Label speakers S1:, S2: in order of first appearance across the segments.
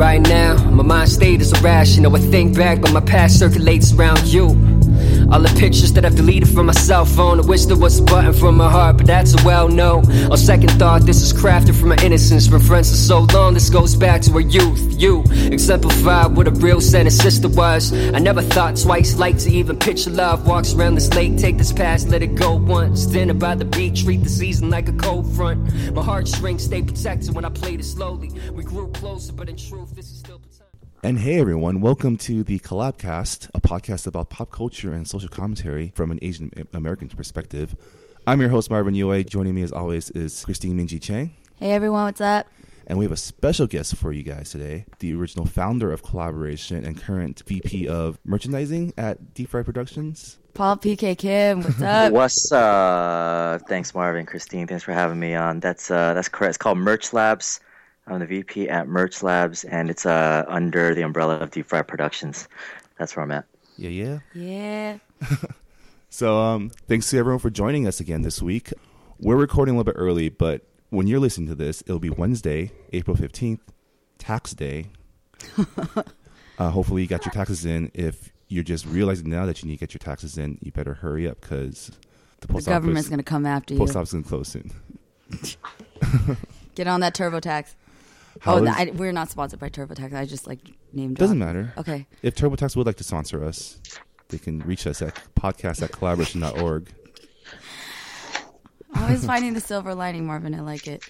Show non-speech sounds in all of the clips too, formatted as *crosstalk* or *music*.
S1: Right now, my mind state is irrational. I think back, but my past circulates around you. All the pictures that I've deleted from my cell phone. I wish there was a button from my heart, but that's a well no. On second thought, this is crafted from my innocence. From friends for so long, this goes back to our youth. You exemplify what a real and sister was. I never thought twice, like to even picture love. Walks around this lake, take this past, let it go once. Dinner by the beach, treat the season like a cold front. My heart heartstrings stay protected when I played it slowly. We grew closer, but in truth, this is still.
S2: And hey everyone, welcome to the Collabcast, a podcast about pop culture and social commentary from an Asian American perspective. I'm your host Marvin Yueh. Joining me as always is Christine Minji Chang.
S3: Hey everyone, what's up?
S2: And we have a special guest for you guys today, the original founder of Kollaboration and current VP of merchandising at Deep Fry Productions.
S3: Paul PK Kim, what's up? *laughs*
S4: what's uh thanks Marvin, Christine, thanks for having me on. That's uh that's correct. It's called Merch Labs. I'm the VP at Merch Labs, and it's uh, under the umbrella of Deep Fry Productions. That's where I'm at.
S2: Yeah, yeah.
S3: Yeah. *laughs*
S2: so, um, thanks to everyone for joining us again this week. We're recording a little bit early, but when you're listening to this, it'll be Wednesday, April 15th, tax day. *laughs* uh, hopefully, you got your taxes in. If you're just realizing now that you need to get your taxes in, you better hurry up because the post
S3: the government's going to come after
S2: post
S3: you.
S2: Post office is going to close soon. *laughs*
S3: Get on that TurboTax. How oh, is, I, we're not sponsored by TurboTax. I just like named.
S2: Doesn't matter.
S3: Okay.
S2: If TurboTax would like to sponsor us, they can reach us at podcast at kollaboration.org.
S3: Always finding the silver lining, Marvin. I like it.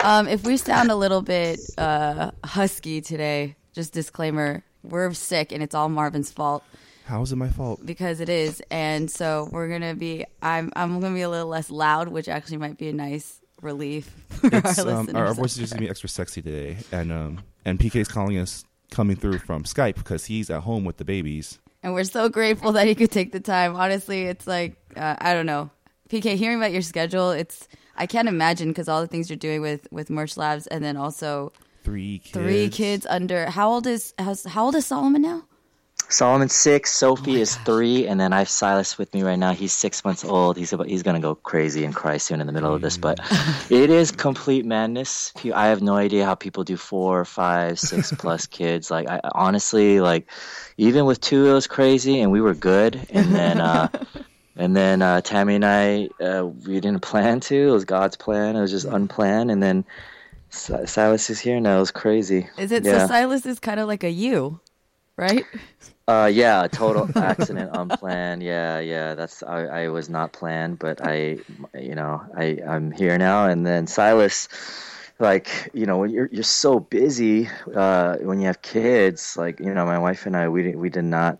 S3: Um, if we sound a little bit uh, husky today, just disclaimer: we're sick, and it's all Marvin's fault.
S2: How is it my fault?
S3: Because it is, and so we're gonna be. I'm I'm gonna be a little less loud, which actually might be a nice relief *laughs* for our, um,
S2: our, our voices just gonna be extra sexy today, and um, and PK's calling us coming through from Skype because he's at home with the babies.
S3: And we're so grateful that he could take the time. Honestly, it's like uh, I don't know, PK. Hearing about your schedule, it's I can't imagine because all the things you're doing with with Merch Labs, and then also
S2: three kids.
S3: three kids under. How old is how old is Solomon now?
S4: Solomon's six, Sophie oh is gosh. three, and then I have Silas with me right now. He's six months old. He's about, he's gonna go crazy and cry soon in the middle mm. of this, but mm. it is complete madness. I have no idea how people do four, five, six *laughs* plus kids. Like I honestly, like even with two, it was crazy, and we were good. And then, uh, *laughs* and then uh, Tammy and I, uh, we didn't plan to. It was God's plan. It was just unplanned, and then Silas is here now. It was crazy.
S3: Is it yeah. so? Silas is kind of like a you, right?
S4: Uh, yeah, total *laughs* accident, unplanned. Yeah, yeah, that's I, I was not planned, but I, you know, I I'm here now. And then Silas, like you know, when you're you're so busy uh, when you have kids, like you know, my wife and I, we we did not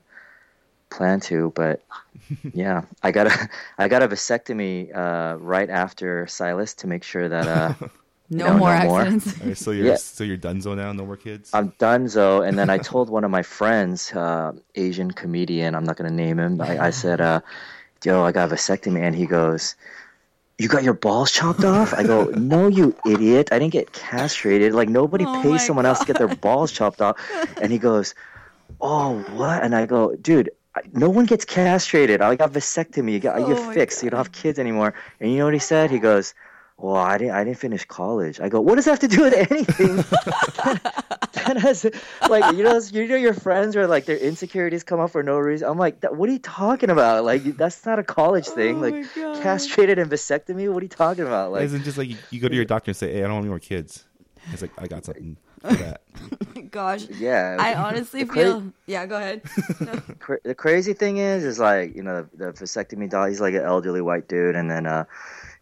S4: plan to, but *laughs* yeah, I got a *laughs* I got a vasectomy uh, right after Silas to make sure that uh,
S3: No, no more no accidents.
S2: More. Right, so you're yeah. so you're donezo now. No more kids.
S4: I'm donezo, and then I told one of my friends, uh, Asian comedian. I'm not gonna name him. I, I said, uh, "Yo, I got a vasectomy," and he goes, "You got your balls chopped off?" I go, *laughs* "No, you idiot! I didn't get castrated. Like nobody oh pays someone God. else to get their balls chopped off." And he goes, "Oh, what?" And I go, "Dude." No one gets castrated. I got vasectomy. You get, oh you get fixed. You don't have kids anymore. And you know what he said? He goes, well, I didn't. I didn't finish college. I go. What does that have to do with anything? *laughs* *laughs* that has, like, you know, you know, your friends are like their insecurities come up for no reason. I'm like, what are you talking about? Like, that's not a college thing. Oh like, castrated and vasectomy. What are you talking about? Like,
S2: isn't just like you, you, go to your doctor and say, "Hey, I don't want any more kids." He's like, "I got something for *laughs* that."
S3: Gosh.
S4: Yeah.
S3: I honestly feel. Cra- yeah. Go ahead.
S4: No. the crazy thing is, is like you know the, the vasectomy doc. He's like an elderly white dude, and then uh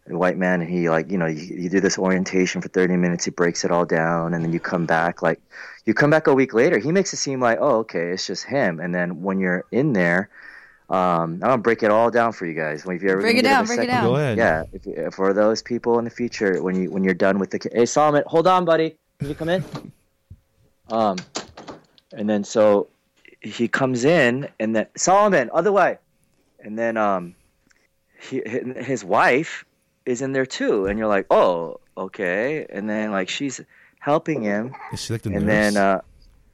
S4: a white man and he like you know you, you do this orientation for 30 minutes he breaks it all down and then you come back like you come back a week later he makes it seem like oh okay it's just him and then when you're in there um, I'm gonna break it all down for you guys. If you ever
S3: break it down, break second, it down.
S2: Go ahead.
S4: Yeah, if, for those people in the future, when you when you're done with the hey Solomon, hold on, buddy, can you come in? *laughs* Um, and then so he comes in, and then Solomon, other way, and then um, he, his wife is in there too, and you're like, oh, okay. And then like she's helping him,
S2: is she like the
S4: and
S2: nurse?
S4: then uh,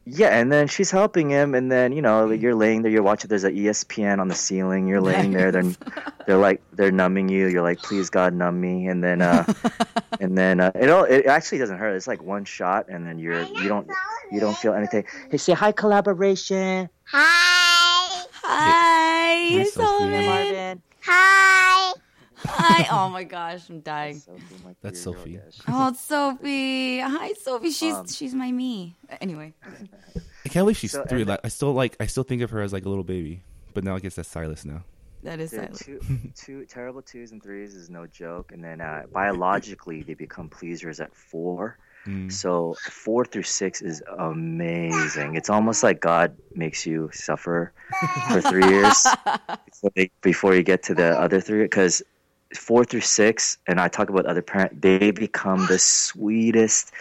S4: yeah, and then she's helping him, and then you know you're laying there, you're watching. There's an ESPN on the ceiling. You're laying there. They're *laughs* they're like they're numbing you. You're like, please God, numb me. And then uh, *laughs* and then uh, it all it actually doesn't hurt. It's like one shot, and then you're you don't you don't feel anything. Hey, say hi, Kollaboration.
S5: Hi.
S3: Hi,
S2: Hey, Sophie.
S3: Solomon.
S4: Marvin.
S5: Hi.
S3: Hi. *laughs* Oh my gosh, I'm dying.
S4: Sophie,
S2: That's Sophie.
S4: Oh, she-
S3: Oh, Sophie. Hi, Sophie. She's
S4: Um,
S3: she's my me. Anyway,
S2: I can't believe she's
S4: So,
S2: three.
S4: and-
S2: Like, I still like. I still think of her as like a little baby, but now I guess that's Silas now.
S3: that is
S4: Dude,
S3: silent.
S4: two, two terrible twos and threes is no joke. And then uh, biologically, they become pleasers at four.
S2: Mm.
S4: So four through six is amazing. It's almost like God makes you suffer for three years *laughs* before, they, before you get to the other three. Because four through six, and I talk about other parents, they become the sweetest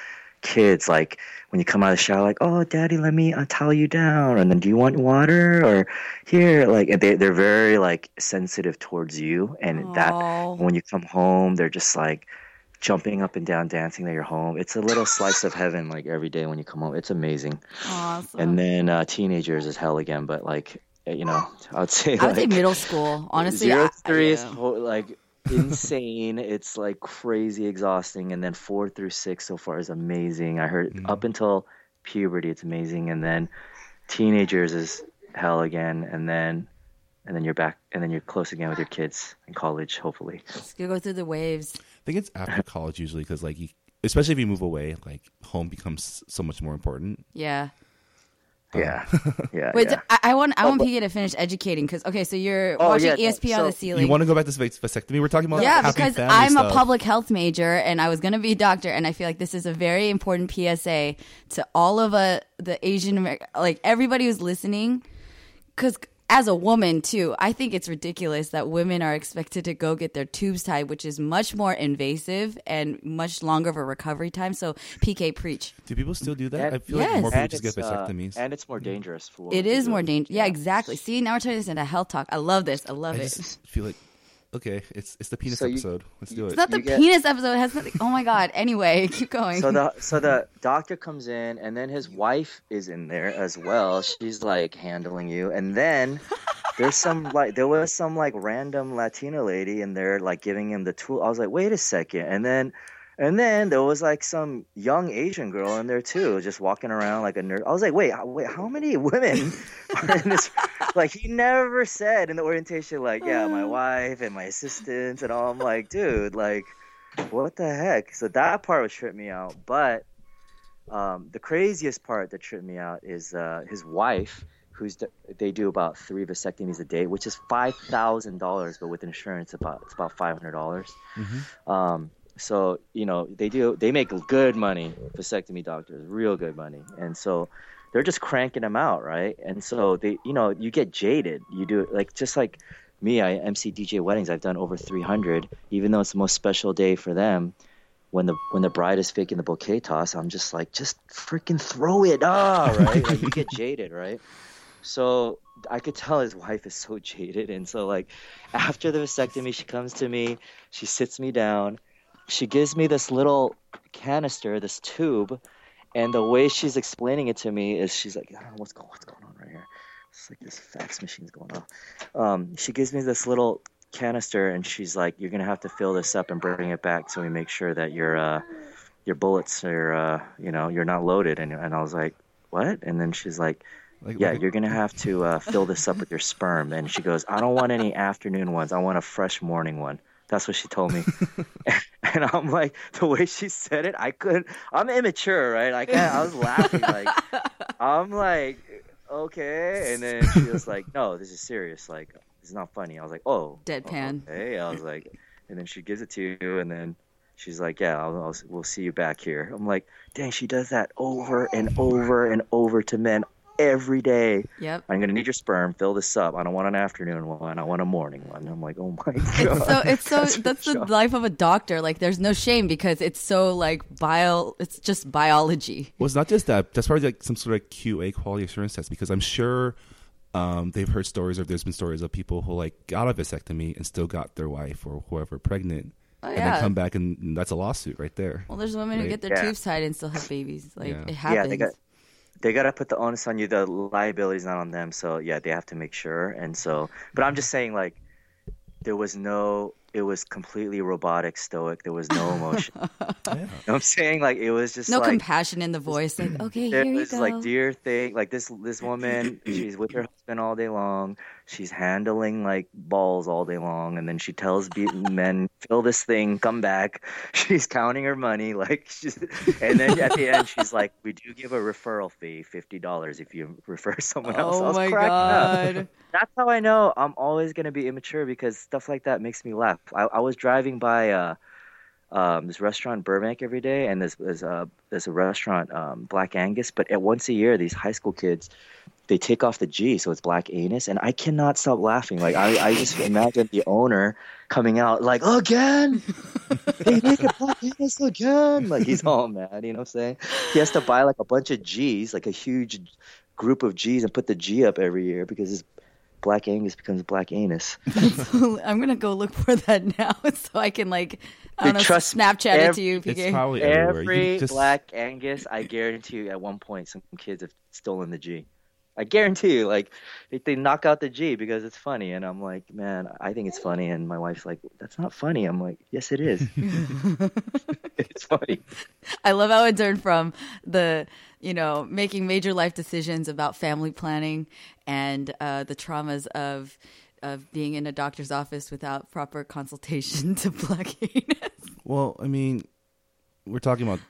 S4: kids. Like when you come out of the shower, like, "Oh, Daddy, let me uh, towel you down," and then, "Do you want water?" or here, like, they they're very like sensitive towards you, and that when you come home, they're just like jumping up and down, dancing that you're home. It's a little slice of heaven, like every day when you come home. It's amazing.
S3: Awesome.
S4: And then uh, teenagers is hell again, but like you know, I would say
S3: I would say middle school. Honestly,
S4: zero
S3: I-
S4: three is like insane. it's like crazy exhausting, and then four through six so far is amazing. I heard
S2: Mm-hmm.
S4: up until puberty, it's amazing, and then teenagers is hell again, and then. And then you're back, and then you're close again with your kids in college, hopefully.
S3: Just gonna go through the waves.
S2: I think it's after college usually because like, you, especially if you move away, like home becomes so much more important.
S3: Yeah. *laughs*
S4: Yeah, yeah.
S3: Wait,
S4: yeah.
S3: I, I want I
S4: Oh,
S3: want
S4: but-
S3: PK to finish educating because okay, so you're
S4: Oh,
S3: watching
S4: yeah,
S3: ESPN on the ceiling.
S2: You want to go back to vas- vasectomy? We're talking about
S3: yeah,
S2: happy
S3: because
S2: family
S3: I'm a public health major and I was going to be a doctor, and I feel like this is a very important PSA to all of uh, the Asian American, like everybody who's listening, because as a woman too, I think it's ridiculous that women are expected to go get their tubes tied, which is much more invasive and much longer of a recovery time. So PK preach.
S2: Do people still do that?
S4: And-
S2: I feel
S3: Yes.
S2: like more people
S4: and
S2: just get
S4: it's, uh,
S2: vasectomies.
S4: and it's more dangerous for women
S3: It
S4: to
S3: is
S4: do
S3: more dangerous. Yeah, exactly. See, now we're turning this into health talk. I love this. I love
S2: I
S3: it.
S2: just feel like okay, it's it's the penis
S4: So you-
S2: episode. Let's do it.
S3: It's not the
S4: You get-
S3: penis episode. It has nothing. Oh my god. Anyway, *laughs* keep going.
S4: So the so the *laughs* doctor comes in, and then his wife is in there as well. She's like handling you, and then there's some *laughs* like there was some like random Latina lady in there like giving him the tool. I was like, wait a second, and then. And then there was like some young Asian girl in there too, just walking around like a nerd. I was like, wait, how- wait, how many *laughs* women are in this? *laughs* Like he never said in the orientation, like, yeah, my wife and my assistants and all. I'm like, dude, like, what the heck? So that part would trip me out. But um, the craziest part that tripped me out is uh, his wife, who's d- they do about three vasectomies a day, which is five thousand dollars, but with insurance, about it's about five hundred dollars. Um, so you know they do they make good money, vasectomy doctors, real good money, and so they're just cranking them out, right? And so they, you know, you get jaded. You do it like just like me. I MC DJ weddings. I've done over 300, even though it's the most special day for them. When the when the bride is faking the bouquet toss, I'm just like, just freaking throw it, ah, right? like you get *laughs* jaded, right? So I could tell his wife is so jaded, and so like after the vasectomy, she comes to me, she sits me down, she gives me this little canister, this tube, and the way she's explaining it to me is she's like, I don't know what's going what's going on right here. It's like this fax machine's going off. Um, she gives me this little canister, and she's like, "You're gonna have to fill this up and bring it back, so we make sure that your uh, your bullets are, uh, you know, you're not loaded." And and I was like, "What?" And then she's like.
S2: Like,
S4: Yeah,
S2: like-
S4: you're gonna *laughs* have to uh, fill this up with your sperm. And she goes, I don't want any afternoon ones. I want a fresh morning one. That's what she told me. *laughs* and I'm like, the way she said it, I couldn't. I'm immature, right? I can't. I was laughing like, *laughs* I'm like, okay. And then she was like, No, this is serious. Like, it's not funny. I was like, Oh,
S3: Deadpan.
S4: Okay. I was like, and then she gives it to you, and then she's like, "Yeah, I'll, I'll, we'll see you back here." I'm like, "Dang, she does that over and over and over to men every day."
S3: Yep.
S4: I'm gonna need your sperm. Fill this up. I don't want an afternoon one. I want a morning one. I'm like, "Oh my god."
S3: It's so it's so
S4: That's
S3: that's the
S4: shock.
S3: life of a doctor. Like there's no shame because it's so like bio it's just biology.
S2: Well, it's not just that. That's probably like some sort of QA quality assurance test because I'm sure um, they've heard stories or there's been stories of people who like got a vasectomy and still got their wife or whoever pregnant,
S3: Oh,
S2: and
S3: yeah.
S2: then come back and that's a lawsuit right there.
S3: Well, there's women who get their
S4: Yeah.
S3: tubes tied and still have babies. Like
S2: Yeah.
S3: it
S4: Yeah,
S3: happens.
S4: they got they gotta put the onus on you. The liability is not on them. So yeah, they have to make sure. And so, but I'm just saying, like, there was no. It was completely robotic, stoic. There was no emotion. *laughs* You know I'm saying? Like, it was just
S3: No
S4: like,
S3: compassion in the voice. Like, okay,
S4: there
S3: here you
S4: was
S3: go.
S4: like dear thing like this this woman she's with her husband all day long she's handling like balls all day long and then she tells *laughs* men fill this thing come back *laughs* she's counting her money like she's and then at the end she's like we do give a referral fee $50 if you refer someone else
S3: oh my
S4: cracking up.
S3: god.
S4: That's how I know I'm always gonna be immature because stuff like that makes me laugh. I, I was driving by uh, um, this restaurant Burbank every day, and there's there's a there's a restaurant um, Black Angus. But at once a year, these high school kids they take off the G, so it's Black Anus, and I cannot stop laughing. Like I, I just imagine the owner coming out like again, *laughs* they make it Black Anus again. Like he's all mad, you know what I'm saying? He has to buy like a bunch of G's, like a huge group of G's, and put the G up every year because his Black Angus becomes Black Anus. *laughs* *laughs*
S3: I'm gonna go look for that now *laughs* so I can like I don't know
S4: trust me,
S3: Snapchat it to you,
S2: It's probably everywhere. You
S4: Every
S2: can just,
S4: Black Angus, I guarantee you, at one point, some kids have stolen the G. I guarantee you, like they, they knock out the G because it's funny, and I'm like, man, I think it's funny, and my wife's like, that's not funny. I'm like, yes, it is. it's funny.
S3: I love how it turned from the you know making major life decisions about family planning and uh, the traumas of of being in a doctor's office without proper consultation *laughs* to black anus.
S2: well, I mean, we're talking about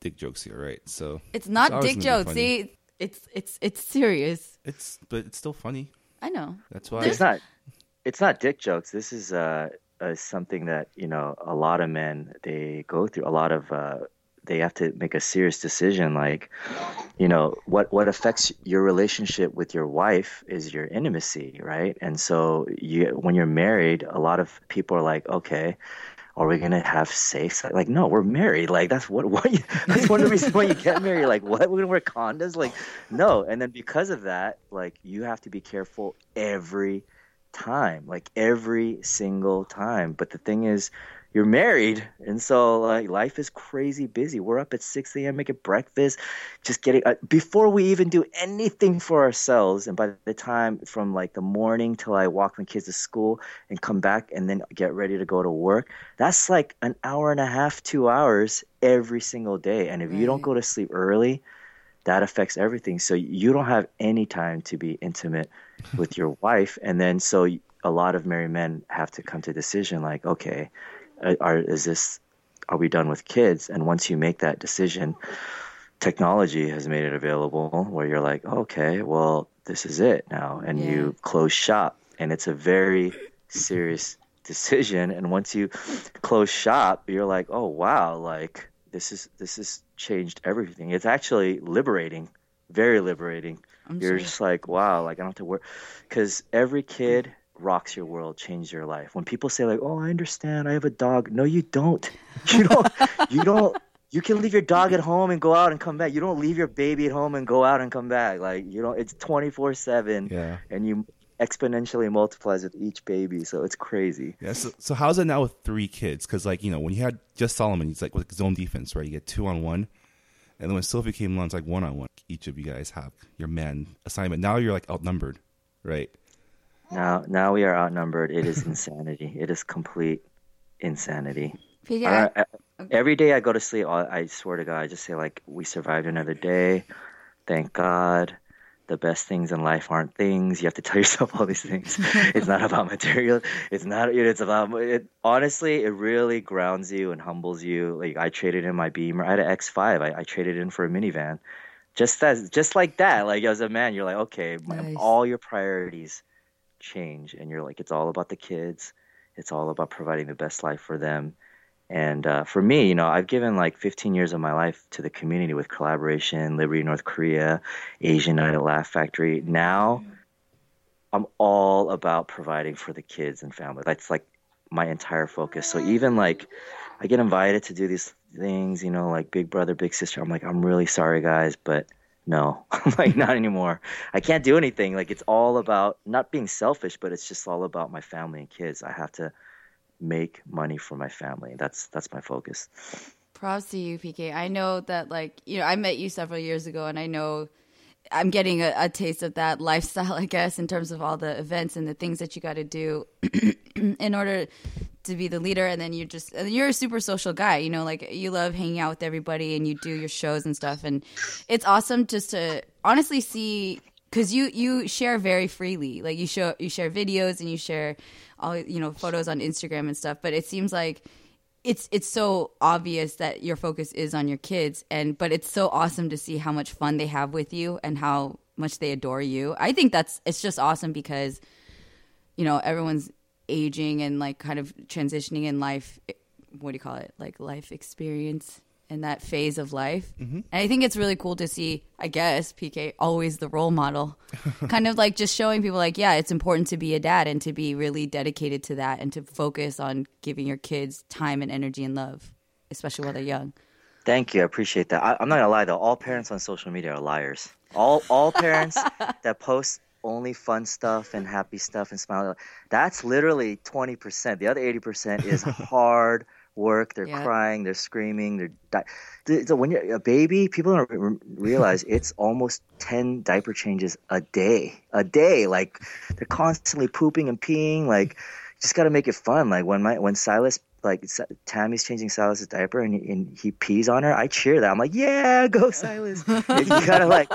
S2: dick jokes here, right? So
S3: It's not
S2: always
S3: dick jokes. See, it's it's it's serious.
S2: it's but it's still funny.
S3: I know.
S2: That's why.
S4: It's not. It's not dick jokes. This is uh, uh, something that you know a lot of men they go through. A lot of uh, they have to make a serious decision. Like, you know, what what affects your relationship with your wife is your intimacy, right? And so you when you're married, a lot of people are like, okay. Are we gonna have sex? Like, no, we're married. Like, that's what. What? You, *laughs* that's one of the reasons why you get married. Like, what? We're gonna wear condoms? Like, no. And then because of that, like, you have to be careful every time, like every single time. But the thing is, you're married, and so like life is crazy busy. We're up at 6 a.m. making breakfast, just getting uh, before we even do anything for ourselves. And by the time from like the morning till I walk my kids to school and come back and then get ready to go to work, that's like an hour and a half, two hours every single day. And if you don't go to sleep early, that affects everything. So you don't have any time to be intimate *laughs* with your wife, and then so a lot of married men have to come to a decision like, okay, Uh, are is this are we done with kids? And once you make that decision, technology has made it available where you're like, okay, well, this is it now, and
S3: Yeah.
S4: you close shop, and it's a very serious decision. And once you close shop, you're like, oh wow, like this is this has changed everything. It's actually liberating, very liberating.
S3: I'm
S4: You're
S3: sure.
S4: just like, wow, like I don't have to work, because every kid rocks your world, changes your life. When people say like, oh, I understand, I have a dog. No, you don't. *laughs* You don't. you don't. You can leave your dog at home and go out and come back. You don't leave your baby at home and go out and come back. Like you know, it's twenty four seven,
S2: Yeah.
S4: and you exponentially multiplies with each baby. So it's crazy.
S2: Yeah. So, so how's it now with three kids? Because like you know when you had just Solomon, he's like with zone defense, right? You get two on one, and then when Sophie came along, it's like one on one. Each of you guys have your man assignment. Now you're like outnumbered, right?
S4: Now, now we are outnumbered. It is insanity. It is complete insanity. I- I- every day I go to sleep, I, I swear to God, I just say like, "We survived another day. Thank God." The best things in life aren't things. You have to tell *laughs* yourself all these things. it's not about material. It's not. It's about. It, honestly, it really grounds you and humbles you. Like I traded in my Beamer. I had an X5. I, I traded in for a minivan. Just as, just like that. Like as a man, you're like, okay,
S3: Nice.
S4: all your priorities change, and you're like, it's all about the kids. It's all about providing the best life for them. And uh, for me, you know, I've given like 15 years of my life to the community with Kollaboration, Liberty North Korea, Asian at Laugh Factory. Now, I'm all about providing for the kids and family. That's like my entire focus. So even like I get invited to do these things, you know, like Big Brother, Big Sister. I'm like, I'm really sorry, guys, but no, *laughs* like not anymore. I can't do anything. Like it's all about not being selfish, but it's just all about my family and kids. I have to make money for my family. That's that's my focus.
S3: props to you, PK. I know that like you know I met you several years ago, and I know I'm getting a, a taste of that lifestyle, *laughs* I guess, in terms of all the events and the things that you got to do *clears throat* in order to be the leader. And then you're just you're a super social guy, you know, like you love hanging out with everybody and you do your shows and stuff. And it's awesome just to honestly see because you you share very freely, like you show you share videos and you share all you know photos on Instagram and stuff. But it seems like it's it's so obvious that your focus is on your kids and but it's so awesome to see how much fun they have with you and how much they adore you. I think that's it's just awesome because you know everyone's aging and like kind of transitioning in life what do you call it? Like life experience in that phase of life. Mm-hmm. And I think it's really cool to see, I guess, PK always the role model. *laughs* kind of like just showing people like, yeah, it's important to be a dad and to be really dedicated to that and to focus on giving your kids time and energy and love, especially while they're young.
S4: Thank you. I appreciate that. I, I'm not gonna lie though. All parents on social media are liars. All all parents *laughs* that post only fun stuff and happy stuff and smile. That's literally 20%. The other 80% is *laughs* hard work. They're
S3: Yeah.
S4: crying. They're screaming. They're di- so when you're a baby, people don't re- realize *laughs* it's almost 10 diaper changes a day. A day. Like they're constantly pooping and peeing. Like just got to make it fun. Like when my when Silas like Tammy's changing Silas's diaper and, he- and he pees on her, I cheer that. I'm like, yeah, go Silas. *laughs* you gotta like,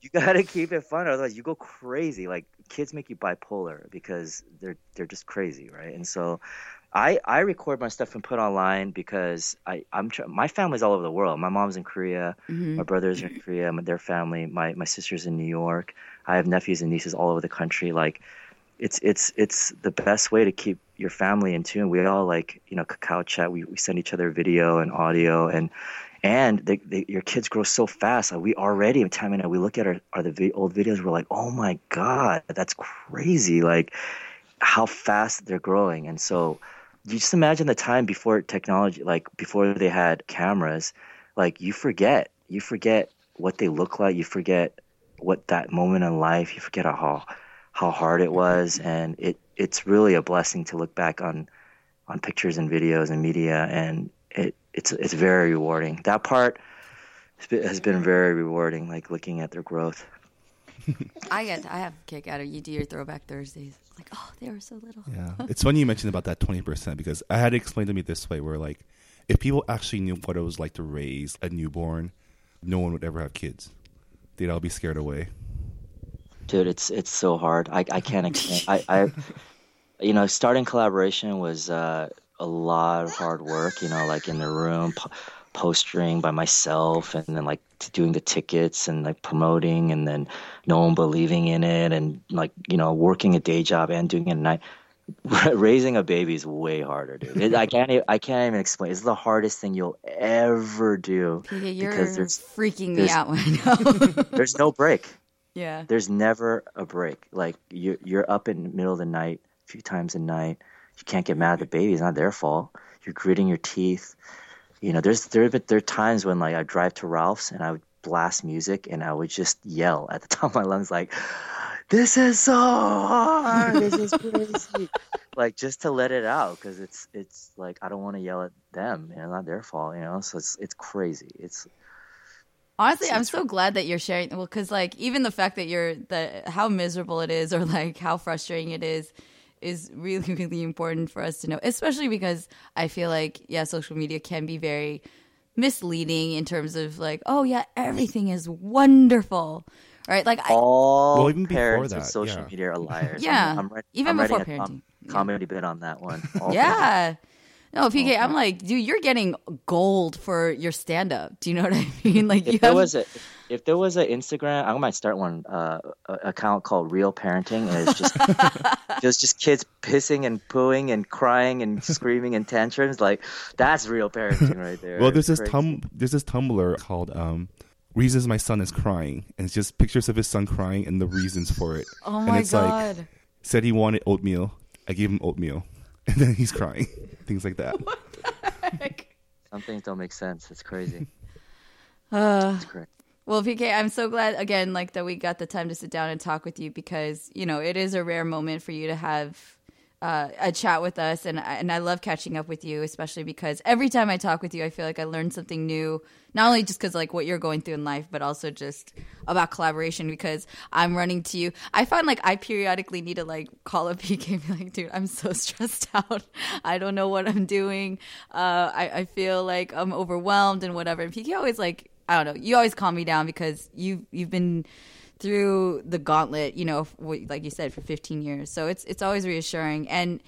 S4: you gotta keep it fun, otherwise you go crazy. Like kids make you bipolar because they're they're just crazy, right? And so. I, I record my stuff and put online because I I'm tr- my family's all over the world. My mom's in Korea, mm-hmm. my brothers are in Korea, my, their family, my my sister's in New York. I have nephews and nieces all over the country. Like, it's it's it's the best way to keep your family in tune. We all like you know Kakao chat. We we send each other video and audio and and they, they, your kids grow so fast. Like we already, Tammy and we look at our, our the vi- old videos. We're like, oh my god, that's crazy! Like how fast they're growing. And so you just imagine the time before technology, like before they had cameras. Like you forget, you forget what they look like. You forget what that moment in life. You forget how how hard it was, mm-hmm. and it it's really a blessing to look back on on pictures and videos and media, and it it's it's very rewarding. That part has been, has been very rewarding, like looking at their growth.
S3: I get I have a kick out of you do your throwback Thursdays. Like, oh, they were so little.
S2: Yeah, it's funny you mentioned about that twenty percent because I had it explained to me this way: where like, if people actually knew what it was like to raise a newborn, no one would ever have kids. They'd all be scared away.
S4: dude it's it's so hard i, I can't explain I, I you know starting Kollaboration was uh, a lot of hard work you know like in the room po- postering by myself and then like doing the tickets and like promoting and then no one believing in it and like you know working a day job and doing it at night *laughs* raising a baby is way harder dude it, i can't i can't even explain it's the hardest thing you'll ever do
S3: PK, you're
S4: because there's
S3: freaking me out right now. *laughs*
S4: there's no break
S3: yeah.
S4: there's never a break. Like you're you're up in the middle of the night a few times a night. You can't get mad at the baby. It's not their fault. You're gritting your teeth. You know, there's there have there are times when like I drive to Ralph's and I would blast music and I would just yell at the *laughs* top of my lungs like, "This is so hard. *laughs* This is crazy." like just to let it out because it's it's like I don't want to yell at them. You know, not their fault. You know, so it's it's crazy. It's
S3: Honestly, I'm so glad that you're sharing. Well, because like even the fact that you're the how miserable it is, or like how frustrating it is, is really *laughs* really important for us to know. Especially because I feel like yeah, social media can be very misleading in terms of like oh yeah, everything is wonderful, right? Like I,
S4: all
S2: Well, even
S4: parents of
S2: that,
S4: social
S2: yeah.
S4: media are *laughs* liars.
S3: Yeah,
S4: I'm, I'm writ-
S3: even
S4: I'm
S3: before
S4: a com-
S3: parenting.
S4: comedy bit on that one. *laughs* All
S3: yeah. No, PK, I'm like, dude, you're getting gold for your stand up. Do you know what I mean? Like, you
S4: If there
S3: have,
S4: was a if there was an Instagram, I might start one uh, a- account called Real Parenting, and it's just *laughs* just just kids pissing and pooing and crying and *laughs* screaming and tantrums. Like that's real parenting right there.
S2: Well, there's
S4: It's
S2: this tum there's this Tumblr called um, "Reasons My Son Is Crying," and it's just pictures of his son crying and the reasons for it. *laughs*
S3: oh
S2: and
S3: my
S2: it's like
S3: God.
S2: said he wanted oatmeal, I gave him oatmeal, and then he's crying, things like that.
S4: Some things don't make sense. It's crazy.
S3: Uh,
S4: It's crazy.
S3: Well, PK, I'm so glad again, like that we got the time to sit down and talk with you because you know it is a rare moment for you to have uh, a chat with us, and I- and I love catching up with you, especially because every time I talk with you, I feel like I learn something new. Not only just because like what you're going through in life, but also just about Kollaboration. Because I'm running to you. I find like I periodically need to like call up *laughs* PK and be like, dude, I'm so stressed *laughs* out. I don't know what I'm doing. Uh, I, I feel like I'm overwhelmed and whatever. And PK always like I don't know. You always calm me down because you you've been through the gauntlet, you know, like you said, for 15 years. So it's it's always reassuring. And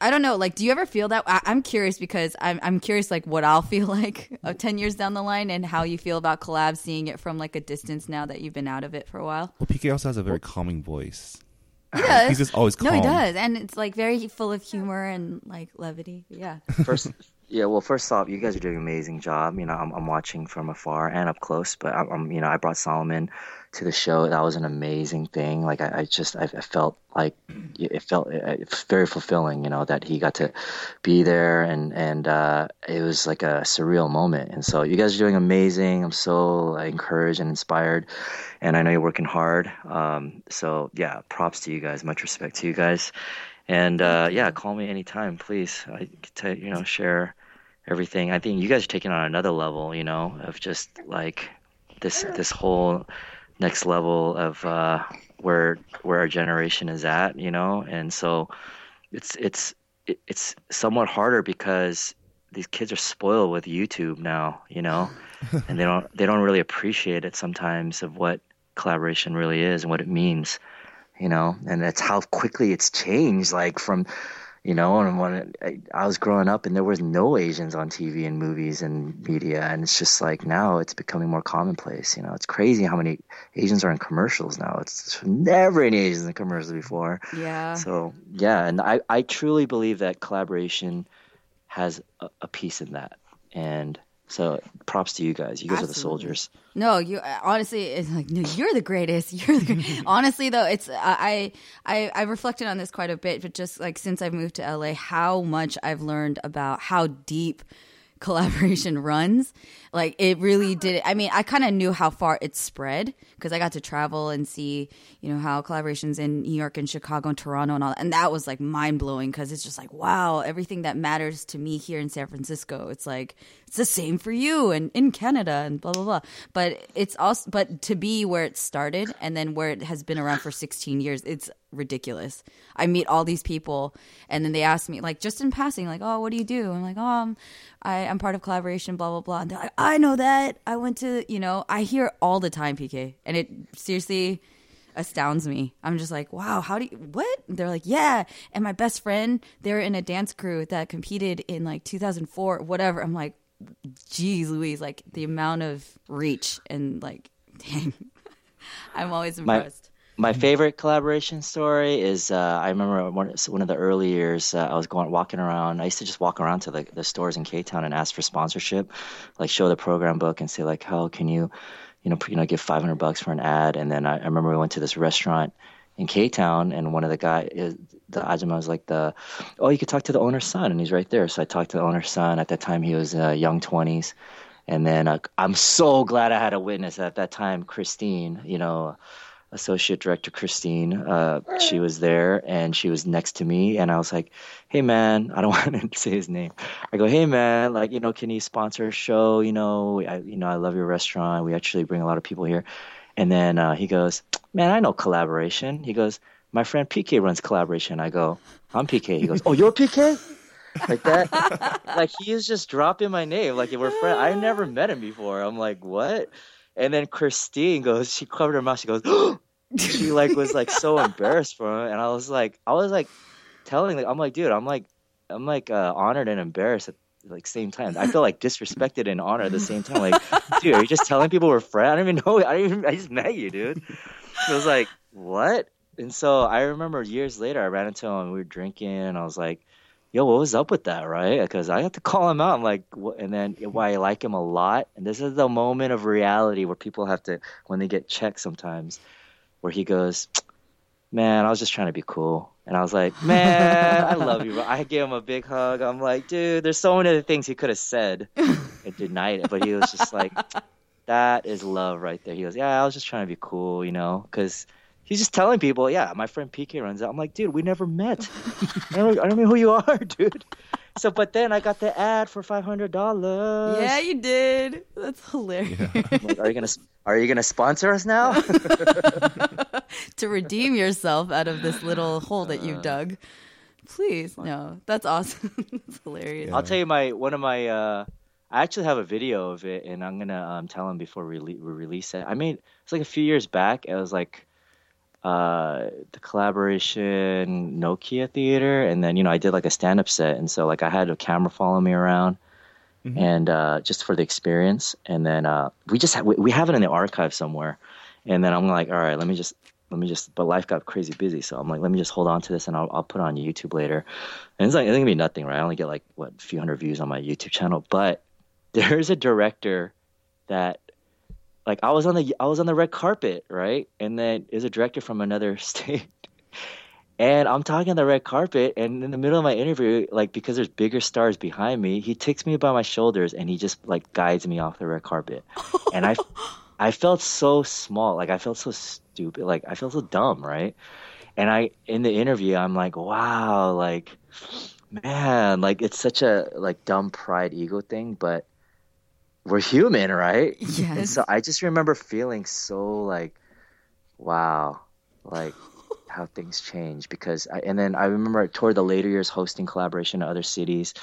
S3: I don't know, like, do you ever feel that? I, I'm curious because I'm I'm curious, like, what I'll *laughs* feel like of 10 years down the line, and how you feel about collabs, seeing it from like a distance now that you've been out of it for a while.
S2: Well, PK also has a very calming voice.
S3: He does.
S2: He's just always calm.
S3: No, he does, and it's like very full of humor and like levity. Yeah.
S4: First, yeah. Well, first off, you guys are doing an amazing job. You know, I'm, I'm watching from afar and up close, but I'm, I'm, you know, I brought Solomon to the show. That was an amazing thing. Like, I, I just, I, felt like it felt it's very fulfilling. You know, that he got to be there, and and uh, it was like a surreal moment. And so, you guys are doing amazing. I'm so encouraged and inspired, and I know you're working hard. Um, so yeah, props to you guys. Much respect to you guys. And uh, yeah, call me anytime, please. I tell, you know share everything. I think you guys are taking on another level, you know, of just like this this whole next level of uh, where where our generation is at, you know. And so it's it's it's somewhat harder because these kids are spoiled with YouTube now, you know, *laughs* and they don't they don't really appreciate it sometimes of what Kollaboration really is and what it means you know, and that's how quickly it's changed. Like from, you know, and when I, I was growing up, and there was no Asians on TV and movies and media, and it's just like now it's becoming more commonplace. You know, it's crazy how many Asians are in commercials now. It's never any Asians in commercials before.
S3: Yeah.
S4: So yeah, and I I truly believe that Kollaboration has a, a piece in that, and so props to you guys. You guys are the soldiers.
S3: No, you honestly, it's like no, you're the greatest. *laughs* You're the great. honestly though. It's I I I reflected on this quite a bit, but just like since I've moved to LA, how much I've learned about how deep Kollaboration *laughs* runs. Like it really did. I mean, I kind of knew how far it spread because I got to travel and see, you know, how Kollaborations in New York and Chicago and Toronto and all that. And that was like mind blowing because it's just like, wow, everything that matters to me here in San Francisco, it's like, it's the same for you and in Canada and blah, blah, blah. But it's also, but to be where it started and then where it has been around for 16 years, it's ridiculous. I meet all these people and then they ask me like just in passing, like, oh, what do you do? I'm like, oh, I'm, I, I'm part of Kollaboration, blah, blah, blah. And they're like, I know that. I went to, you know, I hear all the time, PK. And it seriously astounds me. I'm just like, wow, how do you, what? And they're like, yeah. And my best friend, they're in a dance crew that competed in like 2004, whatever. I'm like, geez Louise, like the amount of reach and like, *laughs* dang. I'm always impressed.
S4: My favorite Kollaboration story is uh, I remember one, one of the early years uh, I was going walking around. I used to just walk around to the, the stores in K Town and ask for sponsorship, like show the program book and say like, how can you, you know, you know, give 500 bucks for an ad. And then I, I remember we went to this restaurant in K Town and one of the guy, is- the ajima was like the, oh, you could talk to the owner's son and he's right there. So I talked to the owner's son. At that time he was uh, young 20s. And then uh, I'm so glad I had a witness at that time, Christine, you know, associate director Christine. Uh, she was there and she was next to me, and I was like, "Hey, man, *laughs* I don't want to say his name." I go, "Hey, man, like, you know, can you sponsor a show? You know, I, you know, I love your restaurant. We actually bring a lot of people here." And then uh, he goes, "Man, I know Kollaboration." He goes, "My friend PK runs Kollaboration." I go, "I'm PK." He goes, "Oh, you're PK." Like that, like he is just dropping my name. Like we're friends. I never met him before. I'm like, what? And then Christine goes, she covered her mouth. She goes, she like was like so *laughs* embarrassed for him, and I was like, I was like telling, like, I'm like, dude, I'm like, I'm like uh, honored and embarrassed at like same time. I feel like disrespected and honored at the same time. Like, dude, are you just telling people we're friends? I don't even know. I don't even. I just met you, dude. It was like, what? And so I remember years later, I ran into him. and We were drinking, and I was like, yo, what was up with that, right? Because I have to *laughs* call him out. I'm like, and then hmm. why I like him a lot. And this is the moment of reality where people have to, when they get checked sometimes, where he goes, man, I was just trying to be cool. And I was like, *laughs* man, I love you. I gave him a big hug. I'm like, dude, there's so many other things he could have said *laughs* and denied it. But he was just like, that is love right there. He goes, yeah, I was just trying to be cool, you know, because he's just telling people, yeah, my friend PK runs out. I'm like, dude, we never met. I don't, I don't know who you are, *laughs* dude. So, but then I got the ad for five hundred dollars.
S3: Yeah, you did. That's hilarious.
S4: Like, are you gonna are you gonna sponsor us now? *laughs*
S3: to redeem yourself out of this little hole that you've dug. Please, no, that's awesome. *laughs* that's hilarious.
S4: I'll tell you my one of my. uh I actually have a video of it, and I'm gonna um, tell him before we, rele- we release it. I made it's like a few years back. It was like uh the Kollaboration Nokia Theater, and then you know I did like a stand up set, and so like I had a camera follow me around, and uh, just for the experience, and then uh, we just ha- we, we have it in the archive somewhere, and then I'm like, all right, let me just let me just but life got crazy busy so i'm like let me just hold on to this and i'll, I'll put it on youtube later. And it's like it's gonna be nothing right? I only get like what a few hundred views on my youtube channel but *laughs* there's a director that like i was on the i was on the red carpet right? And then is a director from another *laughs* state. And i'm talking on the red carpet and in the middle of my interview like because there's bigger stars behind me he takes me by my shoulders and he just like guides me off the red carpet. And i I felt so small, like I felt so stupid, like I felt so dumb, right? And I in the interview, I'm like, wow, like man, like it's such a like dumb pride ego thing, but we're human, right? And
S3: Yes.
S4: so I just remember feeling so like, wow, like how things change because I, and then I remember toward the later years hosting Kollaboration in other cities,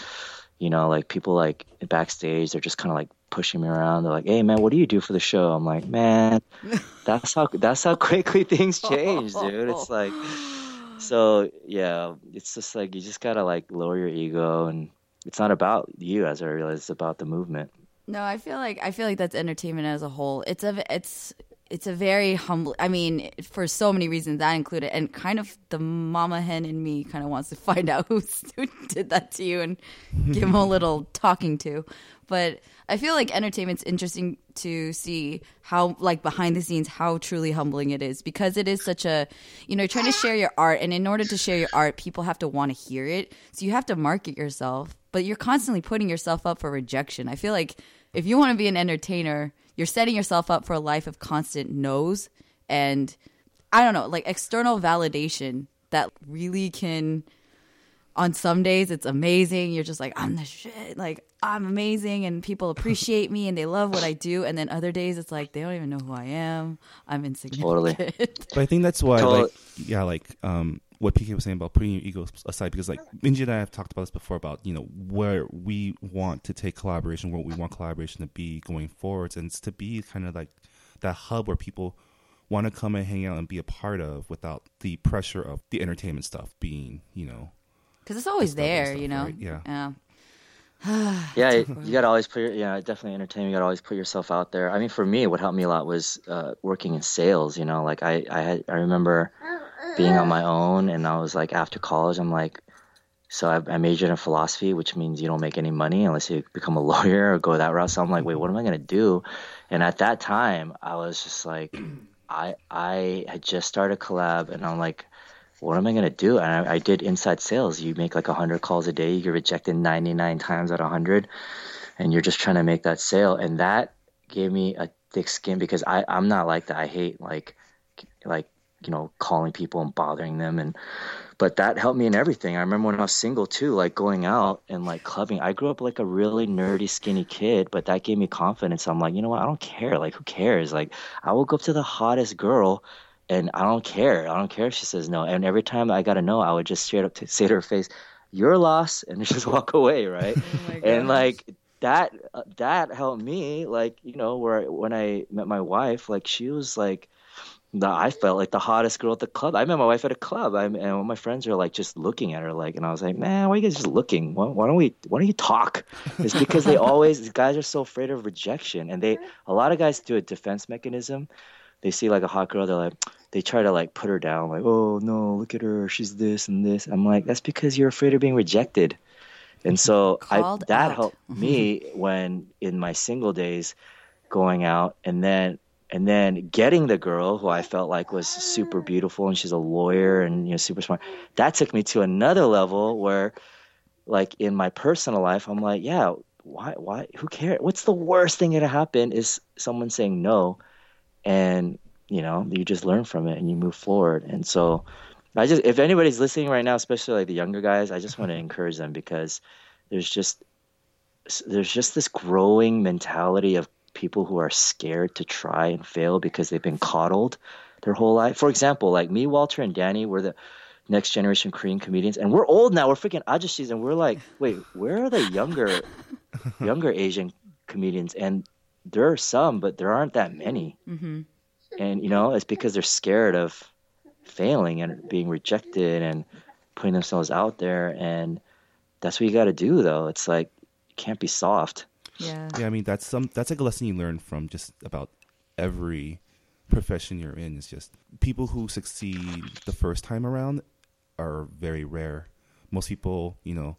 S4: you know, like people like backstage, they're just kind of like pushing me around. They're like, "Hey, man, what do you do for the show?" I'm like, "Man, *laughs* that's how that's how quickly things change, dude." It's like, so yeah, it's just like you just gotta like lower your ego, and it's not about you, as I realize, it's about the movement.
S3: No, I feel like I feel like that's entertainment as a whole. It's a it's it's a very humble. I mean, for so many reasons that included, and kind of the mama hen in me kind of wants to *laughs* find out who who did that to you and give him a *laughs* little talking to. But I feel like entertainment's interesting to see how, like behind the scenes, how truly humbling it is because it is such a, you know, trying to share your art, and in order to share your art, people have to want to hear it. So you have to market yourself, but you're constantly putting yourself up for rejection. I feel like if you want to be an entertainer, you're setting yourself up for a life of constant no's and I don't know, like external validation that really can on some days it's amazing. You're just like, I'm the shit. Like, I'm amazing and people *laughs* appreciate me and they love what I do. And then other days it's like they don't even know who I am. I'm insignificant.
S2: But I think that's why,
S4: Totally.
S2: like, yeah, like um, what PK was saying about putting your ego aside, because like Minji and I have talked about this before about you know where we want to take Kollaboration, where we want Kollaboration to be going forwards, and it's to be kind of like that hub where people want to come and hang out and be a part of without the pressure of the entertainment stuff being, you know,
S3: Because it's always
S2: This
S3: there,
S2: stuff,
S3: you know?
S2: right? Yeah.
S3: Yeah. *sighs*
S4: yeah, it- you gotta always put your yeah, definitely entertainment. You gotta always put yourself out there. I mean, for me, what helped me a lot was uh, working in sales. You know, like I I had I remember being on mm-hmm. my own, and I was like after college, I'm like, so I, I majored in philosophy, which means you don't make any money unless you become a *laughs* lawyer or go that route. So I'm like, wait, what am I gonna do? And at that time, I was just like, I I had just started a collab, and I'm like. What am I gonna do? And I, I did inside sales. You make like hundred calls a day. You get rejected ninety nine times out of hundred and you're just trying to make that sale and that gave me a thick skin because I, I'm not like that. I hate like like you know calling people and bothering them and but that helped me in everything. I remember when I was single too, like going out and like clubbing. I grew up like a really nerdy, skinny kid, but that gave me confidence. I'm like, you know what? I don't care. Like, who cares? Like, I will go up to the hottest girl, and I don't care. I don't care if she says no. And every time I got a no, I would just straight up to say to her face, "You're lost," and *laughs* just walk away, right? *laughs* and like that, uh, that helped me. Like, you know, where when I met my wife, like she was like the I felt like the hottest girl at the club. I met my wife at a club, I, and all my friends are like just looking at her, like, and I was like, man, why are you guys just looking? Why, why don't we? Why don't you talk? It's because they *laughs* always these guys are so afraid of rejection, and they a lot of guys do a defense mechanism. They see like a hot girl, they're like, they try to like put her down, like, oh no, look at her, she's this and this. I'm like, that's because you're afraid of being rejected. And so I, that
S3: out.
S4: helped me *laughs* when in my single days going out and then and then getting the girl who I felt like was super beautiful and she's a lawyer and you know super smart. That took me to another level where like in my personal life I'm like, yeah, why why who cares? What's the worst thing that happen is someone saying no and you know, you just learn from it and you move forward. And so, I just if anybody's listening right now, especially like the younger guys, I just want to mm-hmm. encourage them because there's just there's just this growing mentality of people who are scared to try and fail because they've been coddled their whole life. For example, like me, Walter, and Danny, we're the next generation Korean comedians, and we're old now. We're freaking ajashis, and we're like, wait, where are the younger, *laughs* younger Asian comedians? And there are some, but there aren't that many.
S3: Mm-hmm.
S4: And you know, it's because they're scared of failing and being rejected and putting themselves out there. And that's what you got to do, though. It's like you can't be soft.
S3: Yeah.
S2: Yeah, I mean that's some that's like a lesson you learn from just about every profession you're in. Is just people who succeed the first time around are very rare. Most people, you know,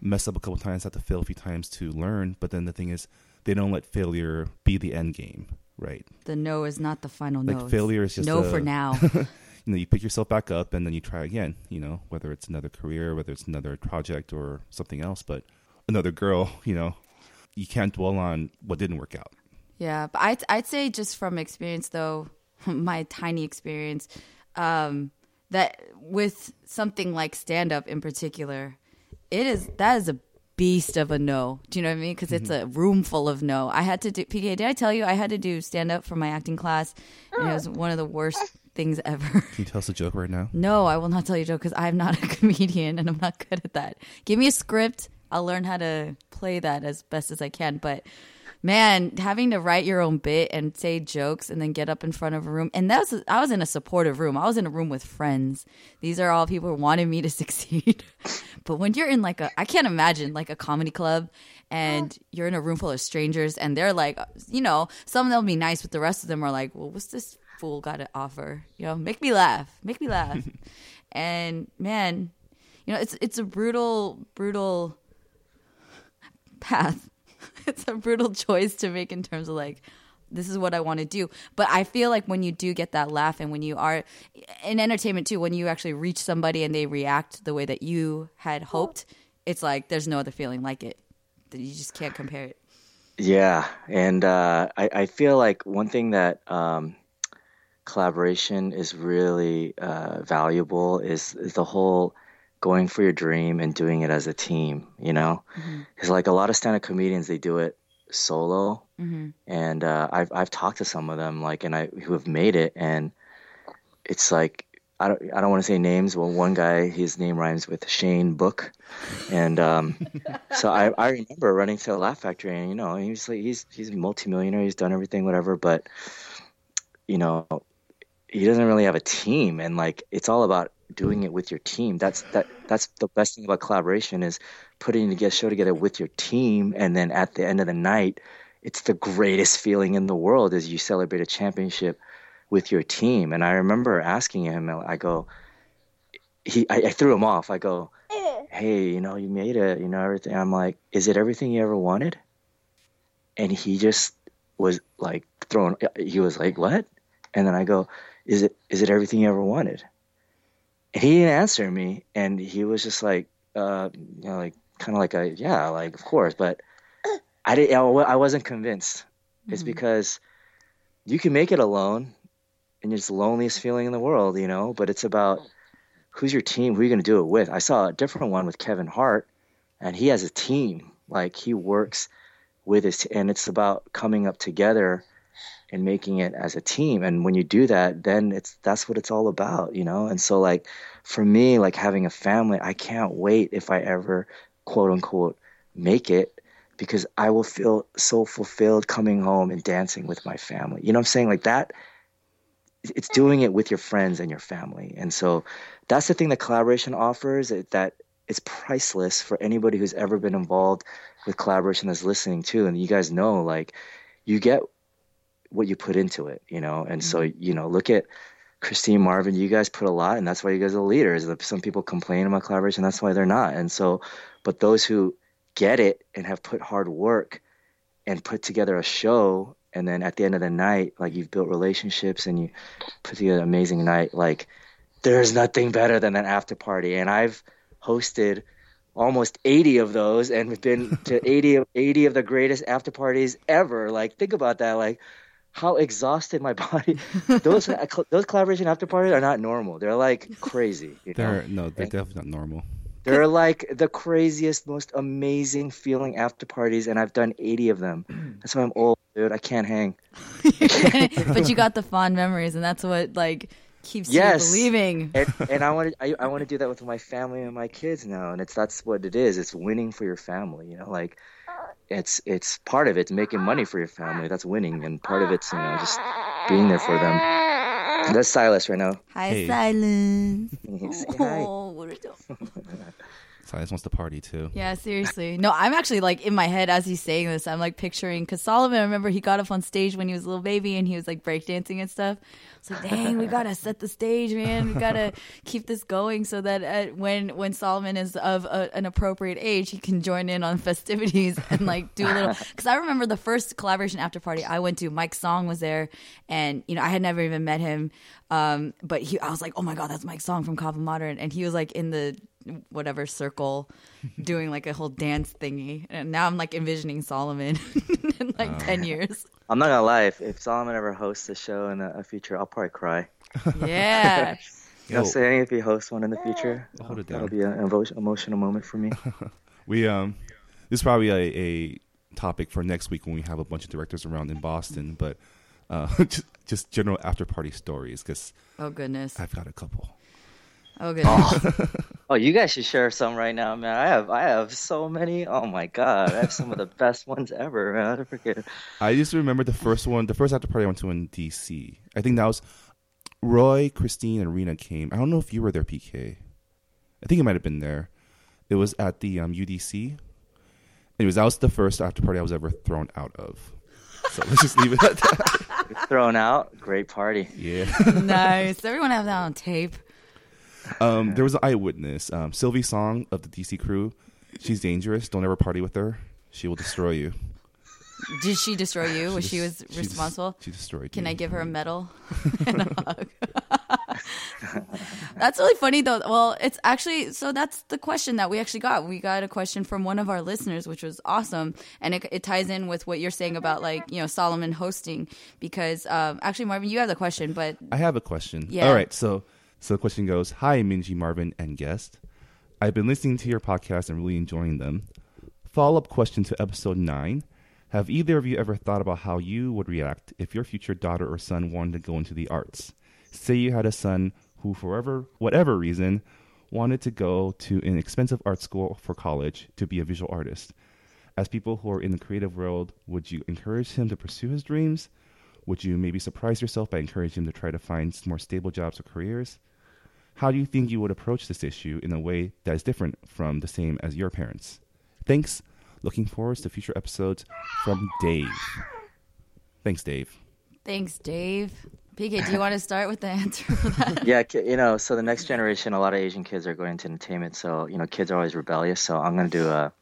S2: mess up a couple times, have to fail a few times to learn. But then the thing is, they don't let failure be the end game, right?
S3: The no is not the final
S2: Like
S3: no. It's
S2: failure is just
S3: no
S2: a-
S3: for now. *laughs*
S2: you know, you pick yourself back up and then you try again, you know, whether it's another career, whether it's another project or something else, but another girl, *laughs* you know, you can't dwell on what didn't work out.
S3: Yeah, but I'd I'd say just from experience though, *laughs* my tiny experience, um, that with something like stand up in particular, it is that is a beast of a no. Do you know what I mean? Because it's a room full of no. I had to do PK. Did I tell you I had to do stand up for my acting class, and it was one of the worst *laughs* things ever.
S2: Can you tell us a joke right now?
S3: No, I will not tell you, a joke because I'm not a *laughs* comedian and I'm not good at that. Give me a script. I'll learn how to play that as best as I can. But man, having to write your own bit and say jokes and then get up in front of a room, and that was I was in a supportive room. I was in a room with friends. These are all people who wanted me to *laughs* succeed. but when you're in like a, I can't imagine like a comedy club. And you're in a room full of strangers, and they're like, you know, some of them will be nice, but the rest of them are like, well, what's this fool got to offer? You know, make me laugh, make me laugh. *laughs* and man, you know, it's it's a brutal, brutal path. *laughs* it's a brutal choice to make in terms of like this is what I want to do. But I feel like when you do get that laugh and when you are in entertainment too, when you actually reach somebody and they react the way that you had hoped, it's like there's no other feeling like it. You just can't compare it.
S4: Yeah, and uh, I, I feel like one thing that um, kollaboration is really uh, valuable is, is the whole going for your dream and doing it as a team. You know, because like a lot of stand-up comedians, they do it solo, and uh, I've I've talked to some of them like and I who have made it, and it's like. I don't, I don't want to say names. Well, one guy, his name rhymes with Shane Book, and um, *laughs* so I, I remember running to the Laugh Factory, and you know, he's like he's he's a multimillionaire, he's done everything, whatever, but you know, he doesn't really have a team, and like it's all about doing it with your team. That's that that's the best thing about kollaboration is putting a show together with your team, and then at the end of the night, it's the greatest feeling in the world as you celebrate a championship with your team. And I remember asking him, I go, he I, I threw him off. I go, hey, you know, you made it, you know, everything. I'm like, is it everything you ever wanted? And he just was like thrown. He was like, what? And then I go, is it is it everything you ever wanted? And he didn't answer me, and he was just like, uh, you know, like kind of like a yeah, like of course, but I didn't. I wasn't convinced. It's because you can make it alone, and it's the loneliest feeling in the world, you know. But it's about who's your team, who are you going to do it with. I saw a different one with Kevin Hart, and he has a team. Like he works with his, t- and it's about coming up together and making it as a team. And when you do that, then it's that's what it's all about, you know. And so like for me, like having a family, I can't wait if I ever quote unquote make it because I will feel so fulfilled coming home and dancing with my family. You know what I'm saying? Like that it's doing it with your friends and your family. And so that's the thing that kollaboration offers that it's priceless for anybody who's ever been involved with kollaboration that's listening too. And you guys know, like, you get what you put into it, you know? And so, mm-hmm. you know, look at Christine Marvin, you guys put a lot, and that's why you guys are leaders. Some people complain about kollaboration, that's why they're not. And so, but those who get it and have put hard work and put together a show and then at the end of the night like you've built relationships and you put together an amazing night like there's nothing better than an after party and i've hosted almost 80 of those and we've been to *laughs* 80 of 80 of the greatest after parties ever like think about that like how exhausted my *laughs* body. those uh, those kollaboration after parties are not normal. They're like crazy. You?
S2: They're no, they're definitely not normal.
S4: They're like the craziest, most amazing feeling after parties, and I've done 80 of them. *clears throat* That's why I'm old, dude. I can't hang. *laughs*
S3: but you got the fond memories, and that's what like keeps
S4: Yes.
S3: you believing.
S4: And, and I want to, I, I want to do that with my family and my kids now, and it's that's what it is. It's winning for your family, you know. Like, it's it's part of it's making money for your family. That's winning, and part of it's you know just being there for them. That's Silas right now.
S3: Hi,
S2: Hey.
S3: silence. *laughs*
S4: Say hi.
S3: Oh, *laughs*
S2: Silas wants to party too.
S3: Yeah, seriously. No, I'm actually like in my head as he's saying this. I'm like picturing because Solomon. I remember he got up on stage when he was a little baby and he was like breakdancing and stuff. It's like, dang, we gotta set the stage, man. We gotta keep this going so that uh, when when Solomon is of a, an appropriate age, he can join in on festivities *laughs* and like do a little. *laughs* Because I remember the first kollaboration after party I went to. Mike Song was there, and you know I had never even met him, um, but he I was like, oh my god, that's Mike Song from Kaba Modern, and he was like in the whatever circle *laughs* doing like a whole dance thingy and now i'm like envisioning solomon *laughs* in like 10 years
S4: I'm not gonna lie. If, if Solomon ever hosts a show in a, a future, I'll probably cry. *laughs*
S3: yeah
S4: You know,
S2: Yo.
S4: saying if he hosts one in the future,
S2: Hold it
S4: that'll be an evo- emotional moment for me.
S2: We um, this is probably a, a topic for next week when we have a bunch of directors around in Boston, but uh, just, just general after party stories because
S3: oh goodness
S2: I've got a couple.
S3: Oh goodness *laughs*
S4: Oh, you guys should share some right now, man. I have I have so many. Oh my god, I have some of the *laughs* best ones ever, man. I forget.
S2: I just remember the first one, the first after party I went to in DC. I think that was Roy, Christine, and Rena came. I don't know if you were there, PK. I think it might have been there. It was at the um, UDC. Anyways, that was the first after party I was ever thrown out of. So let's just leave it at that. *laughs*
S4: Thrown out, great party.
S2: Yeah.
S3: nice everyone have that on tape
S2: Um, there was an eyewitness, um, Sylvie Song of the DC crew. She's dangerous. Don't ever party with her. She will destroy you.
S3: did she destroy you was she was
S2: She des-
S3: responsible
S2: She destroyed. You.
S3: Can
S2: me.
S3: I give her a medal *laughs* and a hug? *laughs* that's really funny though. Well, it's actually so that's the question that we actually got. We got a question from one of our listeners, which was awesome, and it, it ties in with what you're saying about like you know Solomon hosting because um, actually Marvin, you have the question, but
S2: I have a question.
S3: Yeah.
S2: All right. So, so the question goes: Hi, Minji, Marvin, and guest. I've been listening to your podcast and really enjoying them. Follow up question to episode nine: Have either of you ever thought about how you would react if your future daughter or son wanted to go into the arts? Say you had a son who, for whatever reason, wanted to go to an expensive art school for college to be a visual artist. As people who are in the creative world, would you encourage him to pursue his dreams? Would you maybe surprise yourself by encouraging him to try to find more stable jobs or careers? How do you think you would approach this issue in a way that is different from the same as your parents? Thanks. Looking forward to future episodes from Dave. Thanks, Dave.
S3: thanks, Dave. PK, do you want to start with the answer for *laughs* that?
S4: Yeah, you know, so the next generation, a lot of Asian kids are going into entertainment. So you know, kids are always rebellious. So I'm gonna do a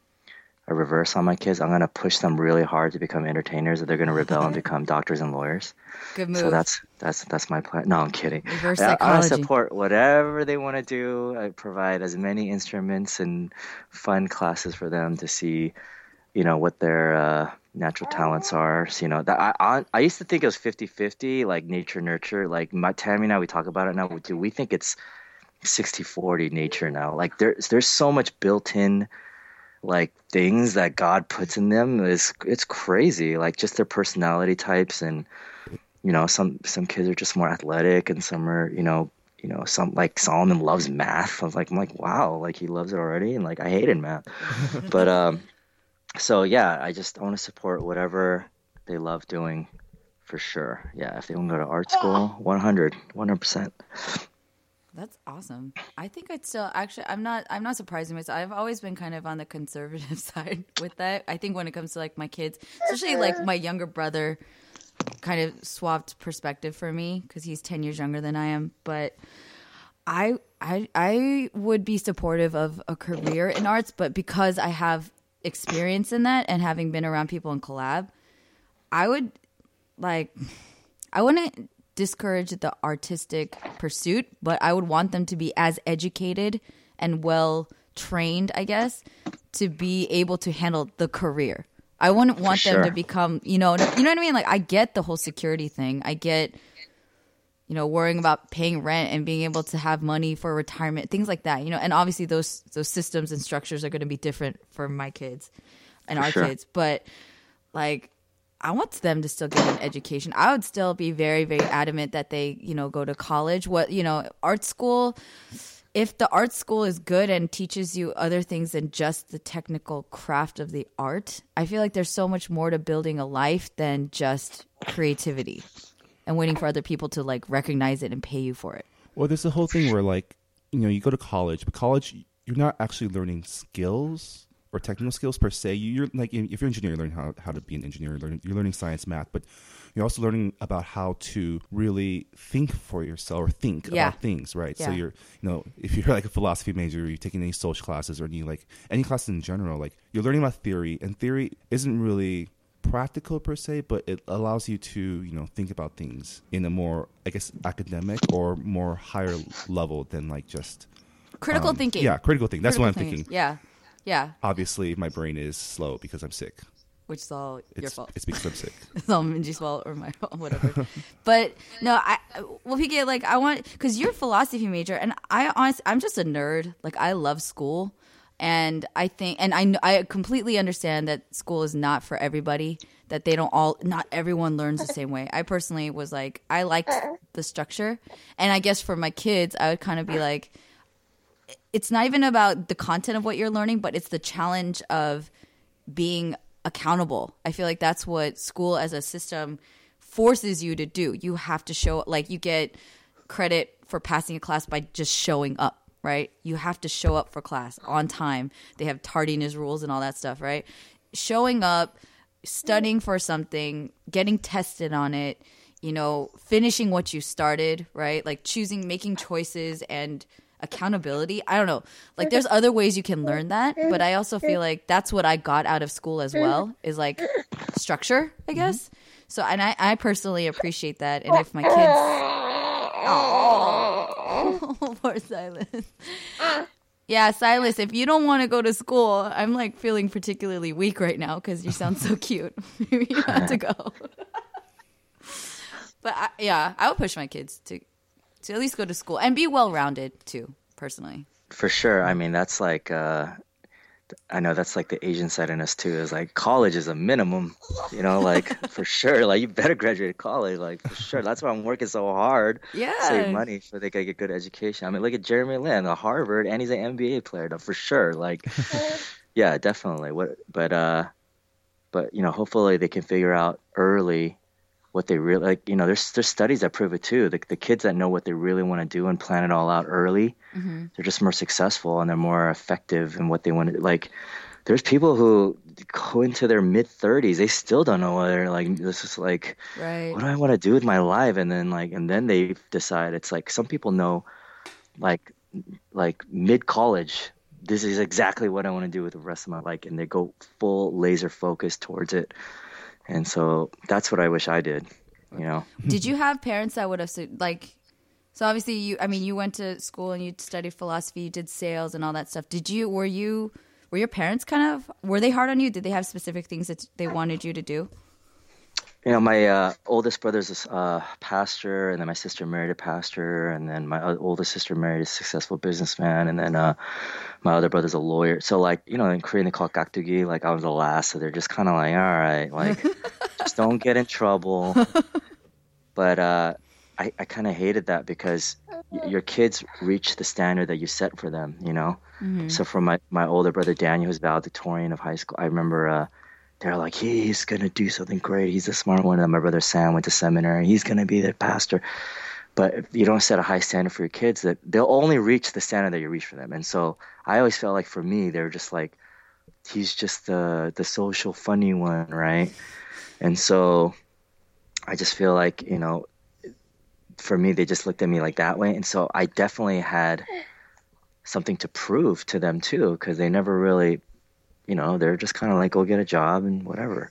S4: a reverse on my kids. I'm gonna push them really hard to become entertainers, or they're gonna rebel and *laughs* become doctors and lawyers.
S3: Good move.
S4: So that's that's that's my plan. No, I'm kidding.
S3: Reverse
S4: I, I support whatever they want to do. I provide as many instruments and fun classes for them to see, you know, what their uh, natural talents are. So, you know, that I, I I used to think it was 50-50, like nature nurture. Like my Tammy and I, we talk about it now. We do we think it's 60-40 nature now. Like there's there's so much built in like things that God puts in them is it's crazy. Like just their personality types and you know some some kids are just more athletic and some are you know you know some like Solomon loves math. I was like I'm like wow like he loves it already and like I hated math, *laughs* but um so yeah I just I want to support whatever they love doing for sure. Yeah, if they want to go to art school, 100 100 percent.
S3: That's awesome. I think I'd still actually I'm not I'm not surprising myself. I've always been kind of on the conservative *laughs* side with that. I think when it comes to like my kids, especially like my younger brother kind of swapped perspective for me cuz he's 10 years younger than I am, but I I I would be supportive of a career in arts, but because I have experience in that and having been around people in collab, I would like I wouldn't discourage the artistic pursuit, but I would want them to be as educated and well trained, I guess, to be able to handle the career. I wouldn't want them to become, you know, you know what I mean? Like I get the whole security thing. I get you know, worrying about paying rent and being able to have money for retirement, things like that, you know. And obviously those those systems and structures are going to be different for my kids and our
S4: sure.
S3: kids, but like I want them to still get an education. I would still be very, very adamant that they, you know, go to college. What, you know, art school, if the art school is good and teaches you other things than just the technical craft of the art, I feel like there's so much more to building a life than just creativity and waiting for other people to like recognize it and pay you for it.
S2: Well, there's the whole thing where like you know you go to college, but college you're not actually learning skills or technical skills per se. You- You're like if you're an engineer, you learn how how to be an engineer. You're learning, you're learning science, math, but you're also learning about how to really think for yourself or think
S3: Yeah.
S2: about things, right? So you're you know if you're *laughs* like a philosophy major, you're taking any social classes or any like any classes in general, like you're learning about theory, and theory isn't really practical per se, but it allows you to you know think about things in a more I guess academic or more higher level than like just
S3: Critical
S2: um,
S3: thinking.
S2: Yeah, critical thinking. That's what I'm
S3: Critical
S2: thinking.
S3: Yeah. Yeah.
S2: Obviously, my brain is slow because I'm sick.
S3: Which is all
S2: It's,
S3: your fault.
S2: It's because I'm sick. *laughs*
S3: it's all Minji's fault or my fault, whatever. but no, I well, we get like I want because you're a philosophy major, and I honestly I'm just a nerd. Like I love school, and I think and I I completely understand that school is not for everybody. That they don't all not everyone learns the same way. I personally was like I liked the structure, and I guess for my kids, I would kind of be like it's not even about the content of what you're learning, but it's the challenge of being accountable. I feel like that's what school as a system forces you to do. You have to show like you get credit for passing a class by just showing up, right? You have to show up for class on time. They have tardiness rules and all that stuff, right? Showing up, studying for something, getting tested on it, you know, finishing what you started, right? Like choosing, making choices and accountability. I don't know. Like *laughs* there's other ways you can learn that, but I also feel like that's what I got out of school as well is like structure, I mm-hmm. guess. So and I, I personally appreciate that. And if my *laughs* kids Oh *laughs* poor Silas. Yeah, Silas, if you don't want to go to school, I'm like feeling particularly weak right now because you sound so cute. Maybe you have to go. but I, yeah, I would push my kids to to at least go to school and be well rounded too, personally.
S4: For sure. I mean, that's like, uh, I know that's like the Asian side in us too. Is like college is a minimum, you know, like *laughs* for sure. Like you better graduate college, like for sure. That's why I'm working so hard,
S3: Yeah.
S4: save money so they can get good education. I mean, look at Jeremy Lin, a Harvard, and he's an NBA player, though, for sure. Like, *laughs* yeah, definitely. What, but uh, but you know, hopefully they can figure out early what they really like. You know, there's there's studies that prove it too. The the kids that know what they really want to do and plan it all out early, mm-hmm. they're just more successful and they're more effective in what they want to like. There's people who go into their mid 30s, they still don't know what they're like. This is like,
S3: Right.
S4: what do I want to do with my life? And then like, and then they decide. It's like some people know, like, like mid college. This is exactly what I want to do with the rest of my life, and they go full laser focus towards it. And so that's what I wish I did. You know,
S3: Did you have parents that would have like? So obviously, you. I mean, you went to school and you studied philosophy. You did sales and all that stuff. Did you? Were you? Were your parents kind of? Were they hard on you? Did they have specific things that they wanted you to do?
S4: You know, my uh, oldest brother's a uh, pastor, and then my sister married a pastor, and then my oldest sister married a successful businessman, and then uh, my other brother's a lawyer. So, like, you know, in Korean they call it gakdugi, like I was the last, so they're just kind of like, all right, like, *laughs* just don't get in trouble. But uh, I, I kind of hated that because y- your kids reach the standard that you set for them, you know. So for my my older brother Daniel, who's valedictorian of high school, I remember. They're like, he's gonna do something great. He's the smart one. And my brother Sam went to seminary. He's gonna be the pastor. But if you don't set a high standard for your kids, that they'll only reach the standard that you reach for them. And so I always felt like for me, they were just like, he's just the the social funny one, right? And so I just feel like you know, for me, they just looked at me like that way. And so I definitely had something to prove to them too, because they never really you know, they're just kind of like go get a job and whatever.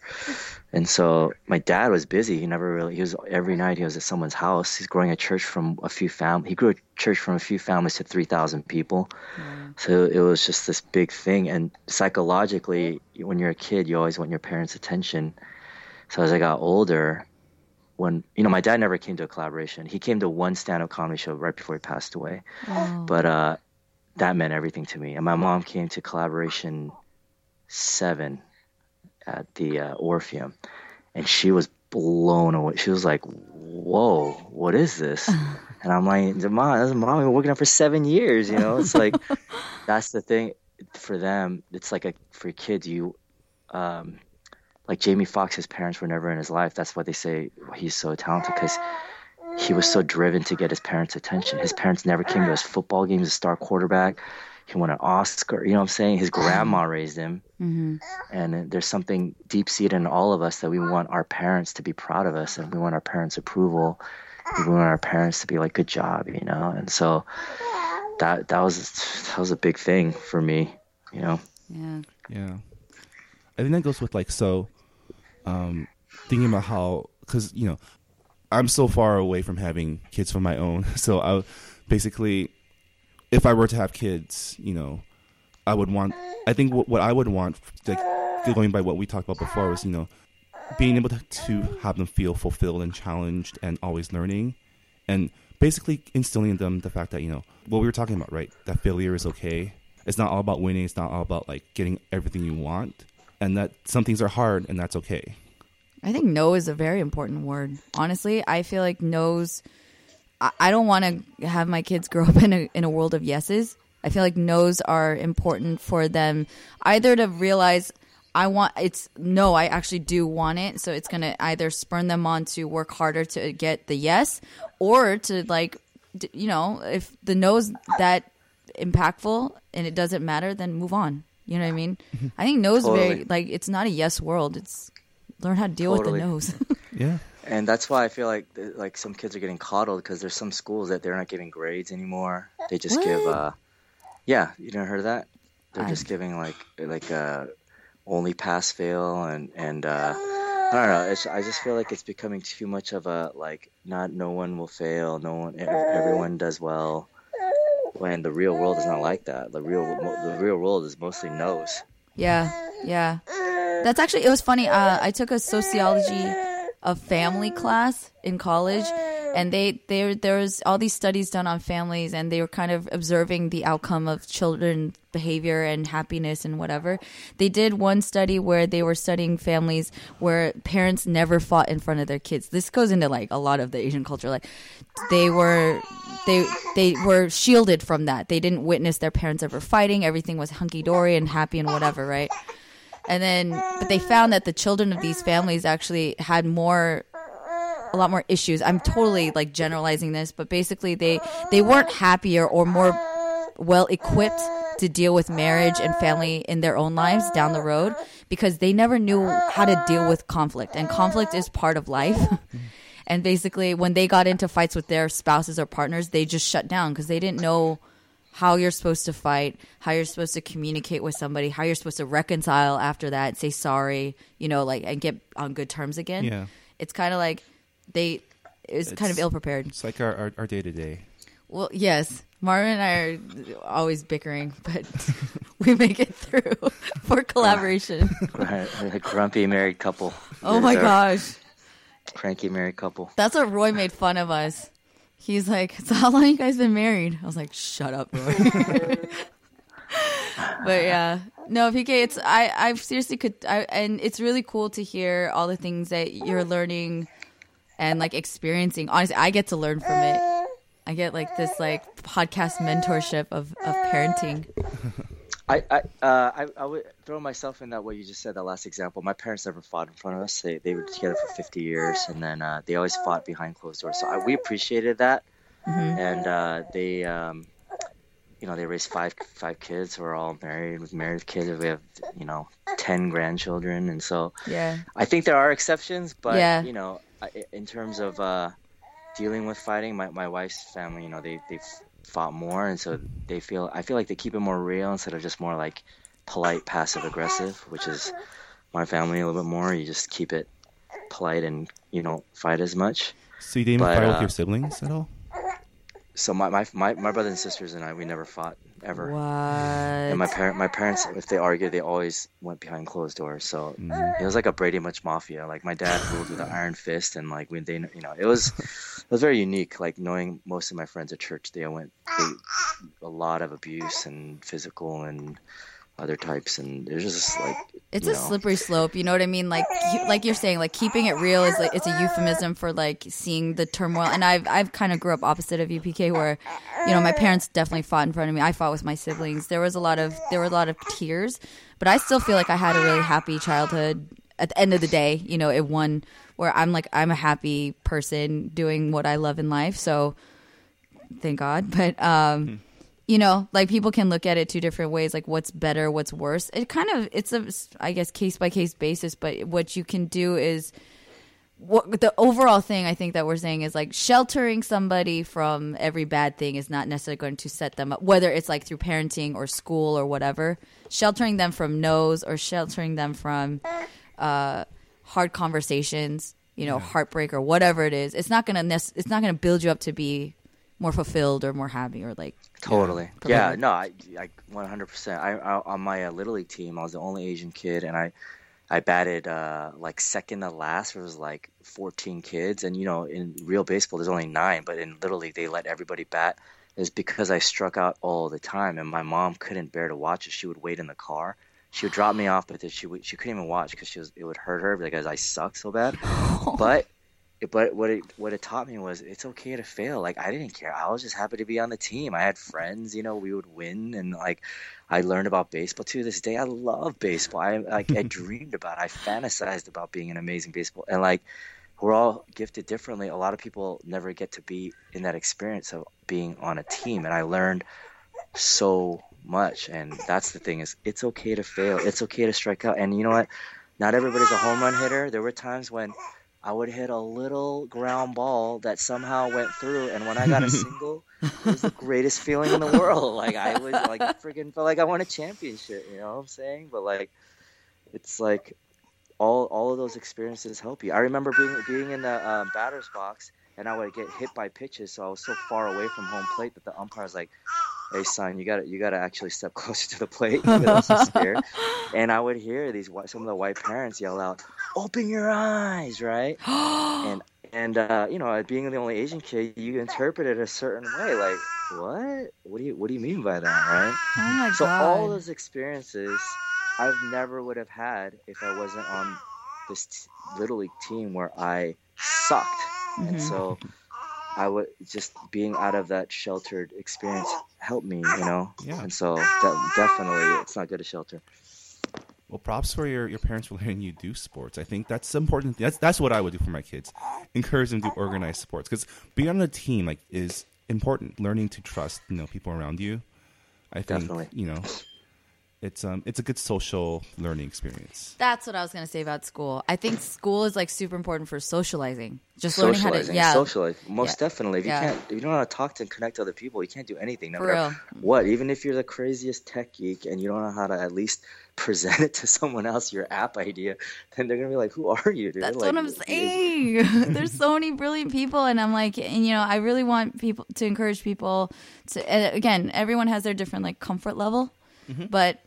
S4: And so my dad was busy. He never really. He was every night. He was at someone's house. He's growing a church from a few fam. He grew a church from a few families to three thousand people. So it was just this big thing. And psychologically, when you're a kid, you always want your parents' attention. So as I got older, when you know, my dad never came to a kollaboration. He came to one stand-up comedy show right before he passed away. But uh, that meant everything to me. And my mom came to kollaboration seven at the uh, Orpheum, and she was blown away. She was like, "Whoa, what is this?" *laughs* And I'm like, "Mom, that's mom. I've been working on for seven years. You know, it's *laughs* like that's the thing for them. It's like a for kids. You, um, like Jamie Foxx, his parents were never in his life. That's why they say he's so talented because." He was so driven to get his parents' attention. His parents never came to his football games, a star quarterback. He won an Oscar. You know what I'm saying? His grandma raised him. And uh, there's something deep seated in all of us that we want our parents to be proud of us and we want our parents approval. We want our parents to be like good job you know? And so that that was that was a big thing for me you know?
S3: Yeah.
S2: Yeah, I think that goes with like so, um, thinking about how because you know I'm so far away from having kids of my own, *laughs* so I basically, if I were to have kids, you know, I would want. I think what, what I would want, like going by what we talked about before, was you know, being able to, to have them feel fulfilled and challenged and always learning, and basically instilling in them the fact that you know what we were talking about, right? That failure is okay. It's not all about winning. It's not all about like getting everything you want, and that some things are hard, and that's okay.
S3: I think no is a very important word. Honestly, I feel like no's. I, I don't want to have my kids grow *laughs* up in a in a world of yeses. I feel like no's are important for them either to realize I want it's no, I actually do want it, so it's gonna either spurn them on to work harder to get the yes, or to like, you know, if the no's that impactful and it doesn't matter, then move on. You know what I mean? *laughs* I think no's very like it's not a yes world. It's learn how to deal
S4: Totally.
S3: with the no's.
S2: Yeah, *laughs*
S4: and that's why i feel like like some kids are getting coddled because there's some schools that they're not giving grades anymore they just give uh yeah you never heard of that they're
S3: I-
S4: just giving like like uh only pass fail and and uh I don't know. It's, I just feel like it's becoming too much of a like not no one will fail, no one everyone does well. When the real world is not like that. The real the real world is mostly no's.
S3: Yeah, yeah. That's actually it was funny. Uh, I took a sociology of family class in college, and they there there was all these studies done on families, and they were kind of observing the outcome of children behavior and happiness and whatever. They did one study where they were studying families where parents never fought in front of their kids. This goes into like a lot of the Asian culture, like they were they they were shielded from that. They didn't witness their parents ever fighting. Everything was hunky dory and happy and whatever, right? And then, but they found that the children of these families actually had more, a lot more issues. I'm totally like generalizing this, but basically they they weren't happier or more well equipped to deal with marriage and family in their own lives down the road because they never knew how to deal with conflict, and conflict is part of life. *laughs* And basically, when they got into fights with their spouses or partners, they just shut down because they didn't know how you're supposed to fight, how you're supposed to communicate with somebody, how you're supposed to reconcile after that, say sorry, you know, like and get on good terms again.
S2: Yeah.
S3: It's kind of like they it's, kind of ill prepared.
S2: it's like our our day to day.
S3: Well, yes, Marvin and I are always bickering, but *laughs* we make it through *laughs* for
S4: kollaboration. *laughs* A grumpy married couple.
S3: oh my
S4: There's our
S3: gosh.
S4: cranky married couple.
S3: That's what Roy made fun of us. He's like, "So how long you guys been married?" I was like, "Shut up, Roy." *laughs* but yeah, no, PK, it's I I seriously could I and it's really cool to hear all the things that you're learning and like experiencing. Honestly, I get to learn from it. I get like this like podcast mentorship of of parenting. *laughs*
S4: I I, uh, I I would throw myself in that what you just said. That last example. My parents never fought in front of us. They they were together for 50 years, and then uh, they always fought behind closed doors. So I, we appreciated that, and uh, they. Um, you know, they raised five five kids. We're all married with married kids. We have, you know, ten grandchildren, and so
S3: Yeah.
S4: I think there are exceptions, but
S3: Yeah.
S4: you know, in terms of uh, dealing with fighting, my, my wife's family, you know, they they fought more, and so they feel I feel like they keep it more real instead of just more like polite passive aggressive, which is my family a little bit more. You just keep it polite and you don't fight as much.
S2: So you didn't
S4: But,
S2: fight with
S4: uh,
S2: your siblings at all?
S4: So my, my my my brothers and sisters and I we never fought ever. What? And my parent my parents if they argued they always went behind closed doors. So
S2: Mm-hmm.
S4: it was like a Brady Bunch mafia. Like my dad ruled with an iron fist and like when they you know it was it was very unique. Like knowing most of my friends at church they went they, a lot of abuse and physical and other types and it was just like
S3: It's a
S4: know,
S3: slippery slope. You know what I mean? Like, you- like you're saying, like keeping it real is like it's a euphemism for like seeing the turmoil. And I've I've kind of grew up opposite of UPK, where you know my parents definitely fought in front of me. I fought with my siblings. There was a lot of there were a lot of tears, but I still feel like I had a really happy childhood. At the end of the day, you know, it won where I'm like I'm a happy person doing what I love in life. So thank God. But um, you know, like people can look at it two different ways, like what's better, what's worse. It kind of it's a I guess case by case basis, but what you can do is what the overall thing I think that we're saying is like sheltering somebody from every bad thing is not necessarily going to set them up, whether it's like through parenting or school or whatever. Sheltering them from no's or sheltering them from uh, hard conversations, you know, heartbreak or whatever it is. It's not gonna nec- it's not gonna build you up to be more fulfilled or more happy or like
S4: Totally.
S3: Yeah.
S4: Yeah. No, I, I 100%. I, I on my uh, little league team, I was the only Asian kid, and I, I batted uh, like second to last. There was like 14 kids, and you know, in real baseball, there's only nine, but in little league, they let everybody bat. Is because I struck out all the time, and my mom couldn't bear to watch it. She would wait in the car. She would drop me off, but then she would, she couldn't even watch because she was it would hurt her because I suck so bad. *laughs* but but what it what it taught me was it's okay to fail. Like I didn't care. I was just happy to be on the team. I had friends, you know, we would win, and like I learned about baseball to this day. I love baseball. I like I *laughs* dreamed about. It. I fantasized about being an amazing baseball, and like we're all gifted differently. A lot of people never get to be in that experience of being on a team, and I learned so much. And that's the thing is, it's okay to fail. It's okay to strike out. And you know what? Not everybody's a home run hitter. There were times when I would hit a little ground ball that somehow went through, and when I got a *laughs* single, it was the greatest feeling in the world. Like I was like *laughs* freaking felt like I won a championship. You know what I'm saying? But like, it's like all all of those experiences help you. I remember being being in the um, batter's box, and I would get hit by pitches, so I was so far away from home plate that the umpire was like, "Hey, son, you got you got to actually step *laughs* closer to the plate." Because I was scared, and I would hear these white, some of the white parents yell out, "Open your eyes!" Right? *gasps* and and uh, you know, being the only Asian kid, you interpret it a certain way. Like, what? What do you what do you mean by that? Right?
S3: oh
S4: So
S3: god.
S4: all those experiences I've never would have had if I wasn't on this t- little league team where I sucked, and
S3: Mhm.
S4: so I would just being out of that sheltered experience helped me, you know.
S2: Yeah.
S4: And so de- definitely, it's not good to shelter.
S2: Well, props for your, your parents for letting you do sports. I think that's important. That's that's what I would do for my kids. Encourage them to organize sports because being on a team like is important. Learning to trust you know people around you. I think
S4: Definitely.
S2: you know it's um it's a good social learning experience.
S3: That's what I was gonna say about school. I think school is like super important for socializing. Just learning how to yeah.
S4: socialize, most
S3: Yeah.
S4: definitely. If you
S3: Yeah.
S4: can't, if you don't know how to talk to and connect to other people, you can't do anything. No
S3: For
S4: matter
S3: real.
S4: what, even if you're the craziest tech geek and you don't know how to at least *laughs* present it to someone else, your app idea, then they're gonna be like, "Who are you, dude?"
S3: That's
S4: Like,
S3: what I'm saying. *laughs* *laughs* There's so many brilliant people, and I'm like, and you know, I really want people to encourage people to. Again, everyone has their different like comfort level, but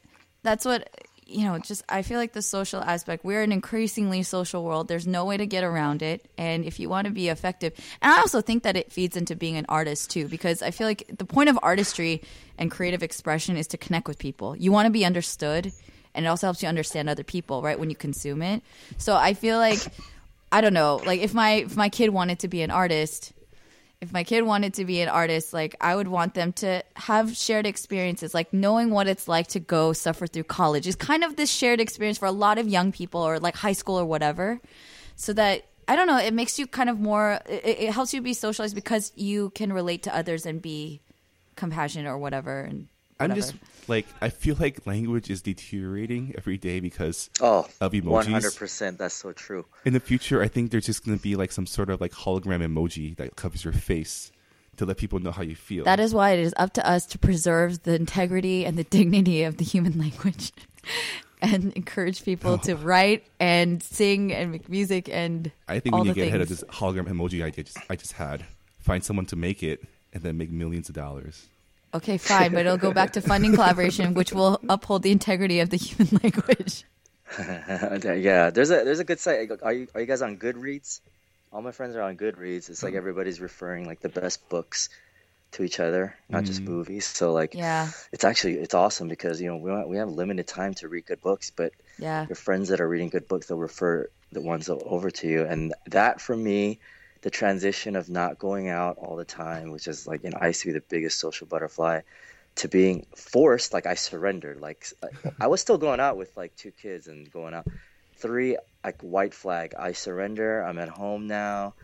S3: that's what you know. Just I feel like the social aspect. We're an increasingly social world. There's no way to get around it, and if you want to be effective, and I also think that it feeds into being an artist too, because I feel like the point of artistry and creative expression is to connect with people. You want to be understood. And it also helps you understand other people, right? When you consume it. So I feel like I don't know. Like if my if my kid wanted to be an artist, if my kid wanted to be an artist, like I would want them to have shared experiences, like knowing what it's like to go suffer through college is kind of this shared experience for a lot of young people or like high school or whatever. So that I don't know, it makes you kind of more it, it helps you be socialized because you can relate to others and be compassionate or whatever and
S2: I'm
S3: whatever.
S2: just like I feel like language is deteriorating every day because
S4: Oh,
S2: of emojis.
S4: one hundred percent. That's so true.
S2: in the future, I think there's just going to be like some sort of like hologram emoji that covers your face to let people know how you feel.
S3: That is why it is up to us to preserve the integrity and the dignity of the human *laughs* language and encourage people to *laughs* write and sing and make music and
S2: I think
S3: all
S2: we need to get ahead of this hologram emoji idea just, I just had. Find someone to make it and then make millions of dollars.
S3: Okay, fine, but it'll go back to funding kollaboration, which will uphold the integrity of the human *laughs* language. *laughs*
S4: yeah, there's a there's a good site. Are you are you guys on Goodreads? All my friends are on Goodreads. It's like mm-hmm. everybody's referring like the best books to each other, not just mm-hmm. movies. So like,
S3: Yeah.
S4: it's actually it's awesome because you know we we have limited time to read good books, but
S3: Yeah.
S4: your friends that are reading good books, they'll refer the ones over to you, and that for me, the transition of not going out all the time, which is like, you know, I used to be the biggest social butterfly, to being forced, like I surrendered. Like I was still going out with like two kids and going out. Three, like white flag. I surrender. I'm at home now.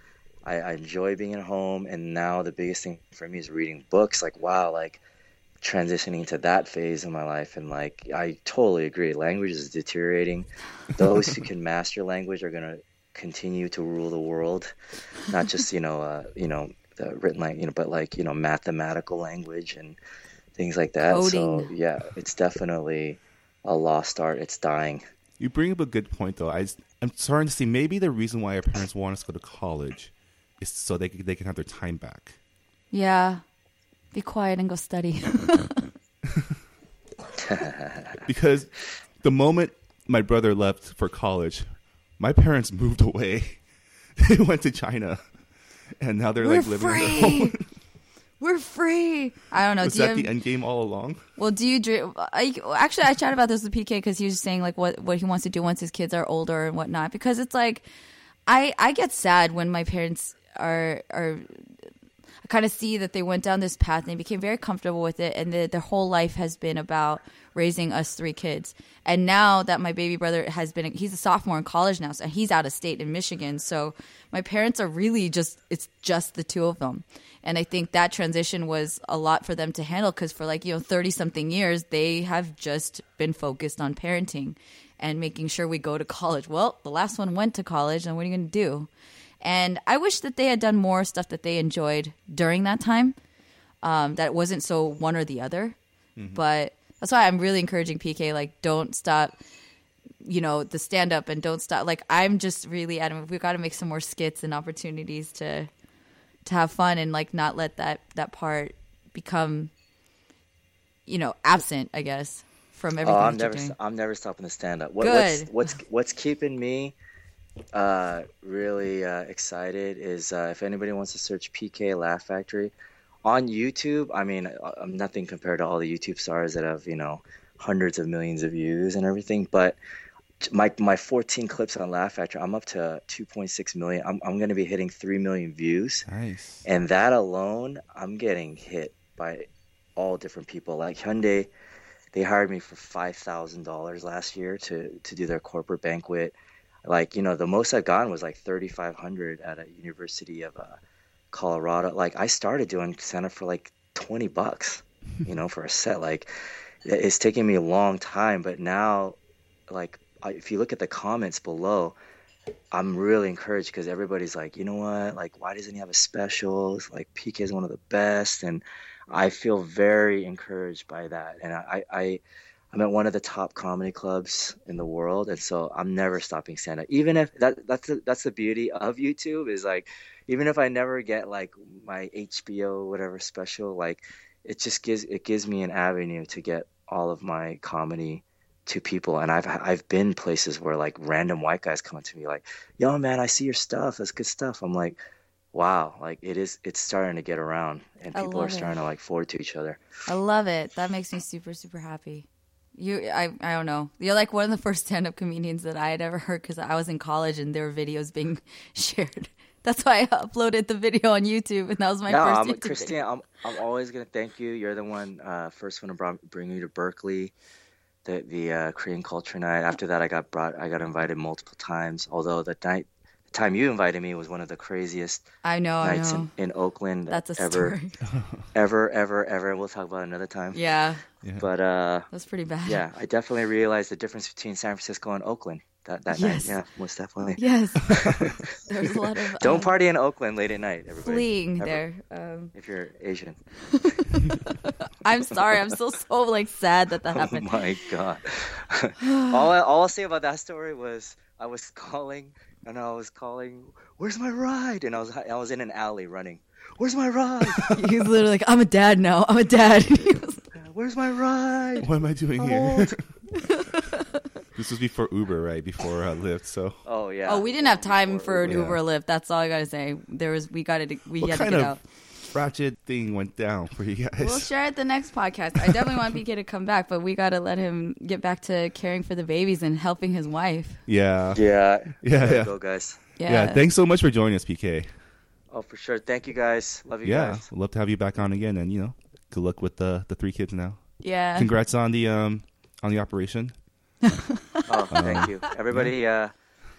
S4: I, I enjoy being at home, and now the biggest thing for me is reading books. Like wow, like transitioning to that phase in my life and like I totally agree language is deteriorating those who *laughs* can master language are going to continue to rule the world not just you know uh, you know the written language you know but like you know mathematical language and things like that so yeah it's definitely a lost art it's dying
S2: You bring up a good point, though. I, I'm starting to see maybe the reason why our parents want us to go to college is so they, they can have their time back.
S3: Yeah. Be quiet and go study. *laughs* *laughs*
S2: Because the moment my brother left for college, my parents moved away. *laughs* they went to China, and now they're
S3: We're
S2: like living on their
S3: free.
S2: own. *laughs*
S3: We're free. I don't know.
S2: Was
S3: do
S2: that
S3: have-
S2: the end game all along?
S3: Well, do you dream? I, actually, I chatted about this with PK because he was saying like what what he wants to do once his kids are older and whatnot. Because it's like, I I get sad when my parents are are. I kind of see that they went down this path and they became very comfortable with it, and the, their whole life has been about raising us three kids. And now that my baby brother has been, he's a sophomore in college now, so he's out of state in Michigan. So my parents are really just, it's just the two of them. And I think that transition was a lot for them to handle because for like, you know, 30 something years, they have just been focused on parenting and making sure we go to college. Well, the last one went to college, and what are you going to do? And I wish that they had done more stuff that they enjoyed during that time. Um, that wasn't so one or the other. But that's why I'm really encouraging PK. Like, don't stop. You know the stand up and don't stop. Like I'm just really adamant. We've got to make some more skits and opportunities to to have fun and like not let that that part become you know absent. I guess from everything
S4: Oh, I'm never,
S3: doing.
S4: I'm never stopping to stand up. What,
S3: Good.
S4: What's, what's, what's keeping me uh, really uh, excited is uh, if anybody wants to search PK Laugh Factory on YouTube. I mean, I- I'm nothing compared to all the YouTube stars that have you know hundreds of millions of views and everything, but my my 14 clips on Laugh Factory, I'm up to 2.6 million. I'm I'm going to be hitting 3 million views.
S2: Nice.
S4: And that alone, I'm getting hit by all different people. Like Hyundai, they hired me for five thousand dollars last year to to do their corporate banquet. Like you know, the most I've gotten was like thirty five hundred at a University of uh, Colorado. Like I started doing stand up for like twenty bucks, *laughs* you know, for a set. Like it's taking me a long time, but now, like if you look at the comments below, I'm really encouraged because everybody's like, you know what? Like, why doesn't he have a special? It's Like, PK is one of the best, and I feel very encouraged by that. And I, I, I'm at one of the top comedy clubs in the world, and so I'm never stopping stand up. Even if that, that's the, that's the beauty of YouTube is like, even if I never get like my HBO whatever special, like, it just gives it gives me an avenue to get all of my comedy to people and I've I've been places where like random white guys come up to me like, "Yo man, I see your stuff. That's good stuff." I'm like, "Wow, like it is it's starting to get around and people are
S3: it.
S4: starting to like forward to each other."
S3: I love it. That makes me super super happy. You, I, I don't know. You're like one of the first stand-up comedians that I had ever heard because I was in college and there were videos being *laughs* shared. That's why I uploaded the video on YouTube, and that was my
S4: no,
S3: first
S4: I'm, Christine. I'm I'm always gonna thank you. You're the one uh, first one to brought, bring you to Berkeley, the the uh, Korean Culture Night. After that, I got brought. I got invited multiple times. Although the night, time you invited me was one of the craziest
S3: I know, I
S4: nights
S3: know.
S4: in, in Oakland
S3: That's a
S4: ever,
S3: story. *laughs*
S4: ever, ever, ever. We'll talk about it another time.
S3: Yeah,
S4: But uh,
S3: that's pretty bad.
S4: yeah, I definitely realized the difference between San Francisco and Oakland. that that
S3: Yes.
S4: night. Yeah, most definitely.
S3: Yes. *laughs* There's a lot of *laughs*
S4: Don't
S3: um,
S4: party in Oakland late at night, everybody.
S3: fleeing
S4: Ever.
S3: there. Um,
S4: If you're Asian.
S3: I'm sorry. I'm still so like sad that that happened.
S4: Oh
S3: happened.
S4: my god. *sighs* all I, all I'll say about that story was I was calling and I was calling, "Where's my ride?" And I was I was in an alley running. Where's my ride? *laughs*
S3: He's literally like, I'm a dad now. I'm a dad. *laughs* Was-
S4: Where's my ride?
S2: What am I doing
S4: I'm
S2: here? *laughs* this was before Uber, right? Before uh, Lyft. So,
S4: Oh yeah.
S3: oh, we didn't have time for an
S2: Yeah.
S3: Uber or Lyft. That's all I gotta say. There was we got to we
S2: what
S3: had to
S2: kind
S3: get
S2: of
S3: out.
S2: Ratchet thing went down for you guys?
S3: We'll share it the next podcast. I definitely want PK to come back, but we got to let him get back to caring for the babies and helping his wife.
S2: yeah.
S4: Yeah.
S2: Yeah, yeah.
S4: Go guys.
S3: Yeah.
S2: Yeah, thanks so much for joining us, PK.
S4: Oh, for sure. Thank you guys. Love you
S2: yeah,
S4: guys.
S2: we'd love to have you back on again, and you know, good luck with the the three kids now.
S3: Yeah.
S2: Congrats on the um on the operation. *laughs*
S4: Oh, thank you. Everybody, uh,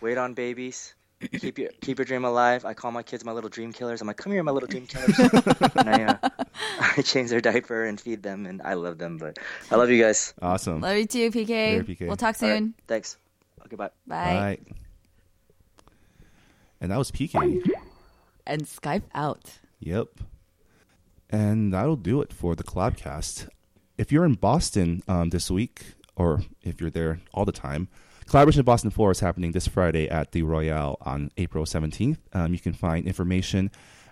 S4: wait on babies. Keep your keep your dream alive. I call my kids my little dream killers. I'm like, come here, my little dream killers. *laughs* and I, uh, *laughs* I change their diaper and feed them, and I love them. But I love you guys.
S2: Awesome.
S3: Love you too, PK.
S2: Later, PK.
S3: We'll talk
S4: All right,
S3: soon.
S4: thanks. Okay, bye.
S3: Bye.
S2: Bye. And that was PK.
S3: And Skype out.
S2: Yep. And that'll do it for the Collabcast. If you're in Boston um, this week, or if you're there all the time, Kollaboration Boston 4 is happening this Friday at the Royale on April 17th. Um, you can find information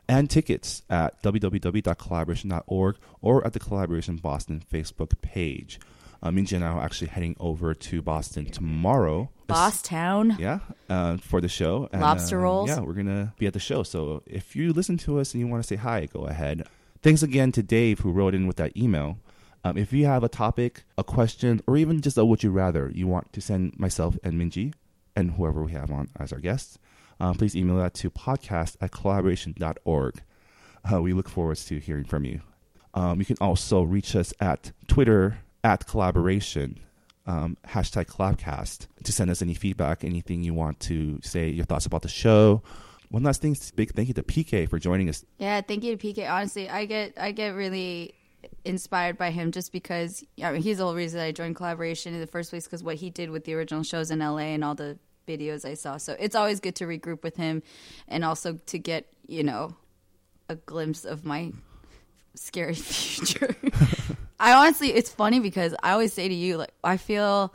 S2: and tickets at www.kollaboration.org or at the Kollaboration Boston Facebook page. Um, Minji and I are actually heading over to Boston tomorrow.
S3: Boston.
S2: Yeah, uh, for the show. And,
S3: Lobster
S2: uh,
S3: rolls.
S2: Yeah, we're gonna be at the show. So if you listen to us and you want to say hi, go ahead. Thanks again to Dave who wrote in with that email. Um, if you have a topic, a question, or even just a would you rather you want to send myself and Minji and whoever we have on as our guests, um, please email that to podcast at kollaboration.org. Uh, we look forward to hearing from you. Um, you can also reach us at Twitter at kollaboration, um, hashtag collabcast, to send us any feedback, anything you want to say, your thoughts about the show. One last thing, big thank you to PK for joining us.
S3: Yeah, thank you to PK. Honestly, I get I get really inspired by him just because I mean, he's the whole reason I joined kollaboration in the first place because what he did with the original shows in LA and all the videos I saw. So it's always good to regroup with him and also to get, you know, a glimpse of my scary *laughs* future. I honestly it's funny because I always say to you like I feel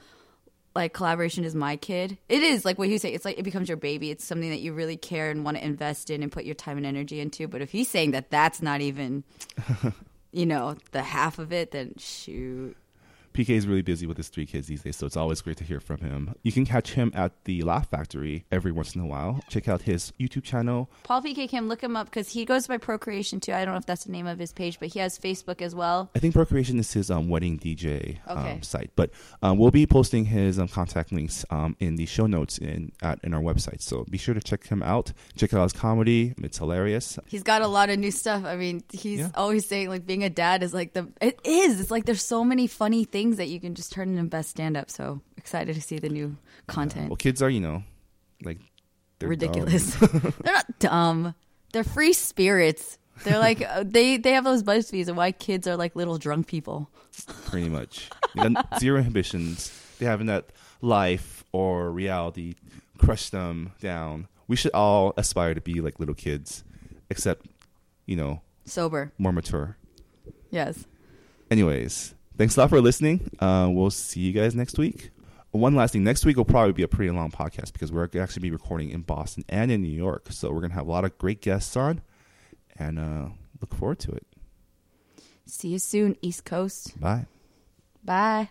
S3: like kollaboration is my kid. It is like what you say. It's like it becomes your baby. It's something that you really care and want to invest in and put your time and energy into. But if he's saying that that's not even, *laughs* you know, the half of it, then shoot.
S2: PK is really busy with his three kids these days, so it's always great to hear from him. You can catch him at the Laugh Factory every once in a while. Check out his YouTube channel.
S3: Paul PK Kim, look him up because he goes by Procreation too. I don't know if that's the name of his page, but he has Facebook as well.
S2: I think Procreation is his um, wedding DJ
S3: Okay.
S2: um, site, but um, we'll be posting his um, contact links um, in the show notes in at in our website. So be sure to check him out. Check out his comedy; it's hilarious.
S3: He's got a lot of new stuff. I mean, he's
S2: Yeah.
S3: always saying like being a dad is like the it is. It's like there's so many funny things that you can just turn into best stand up. So excited to see the new content.
S2: Well, kids are you know like they're
S3: ridiculous. *laughs* They're not dumb. They're free spirits. They're like *laughs* they they have those BuzzFeeds of why kids are like little drunk people.
S2: pretty much. *laughs* Zero inhibitions. They haven't that life or reality crush them down. We should all aspire to be like little kids, except you know
S3: Sober.
S2: more mature.
S3: Yes.
S2: Anyways, thanks a lot for listening. Uh, we'll see you guys next week. One last thing. Next week will probably be a pretty long podcast because we're actually be recording in Boston and in New York. So we're going to have a lot of great guests on and uh, look forward to it.
S3: See you soon, East Coast.
S2: Bye.
S3: Bye.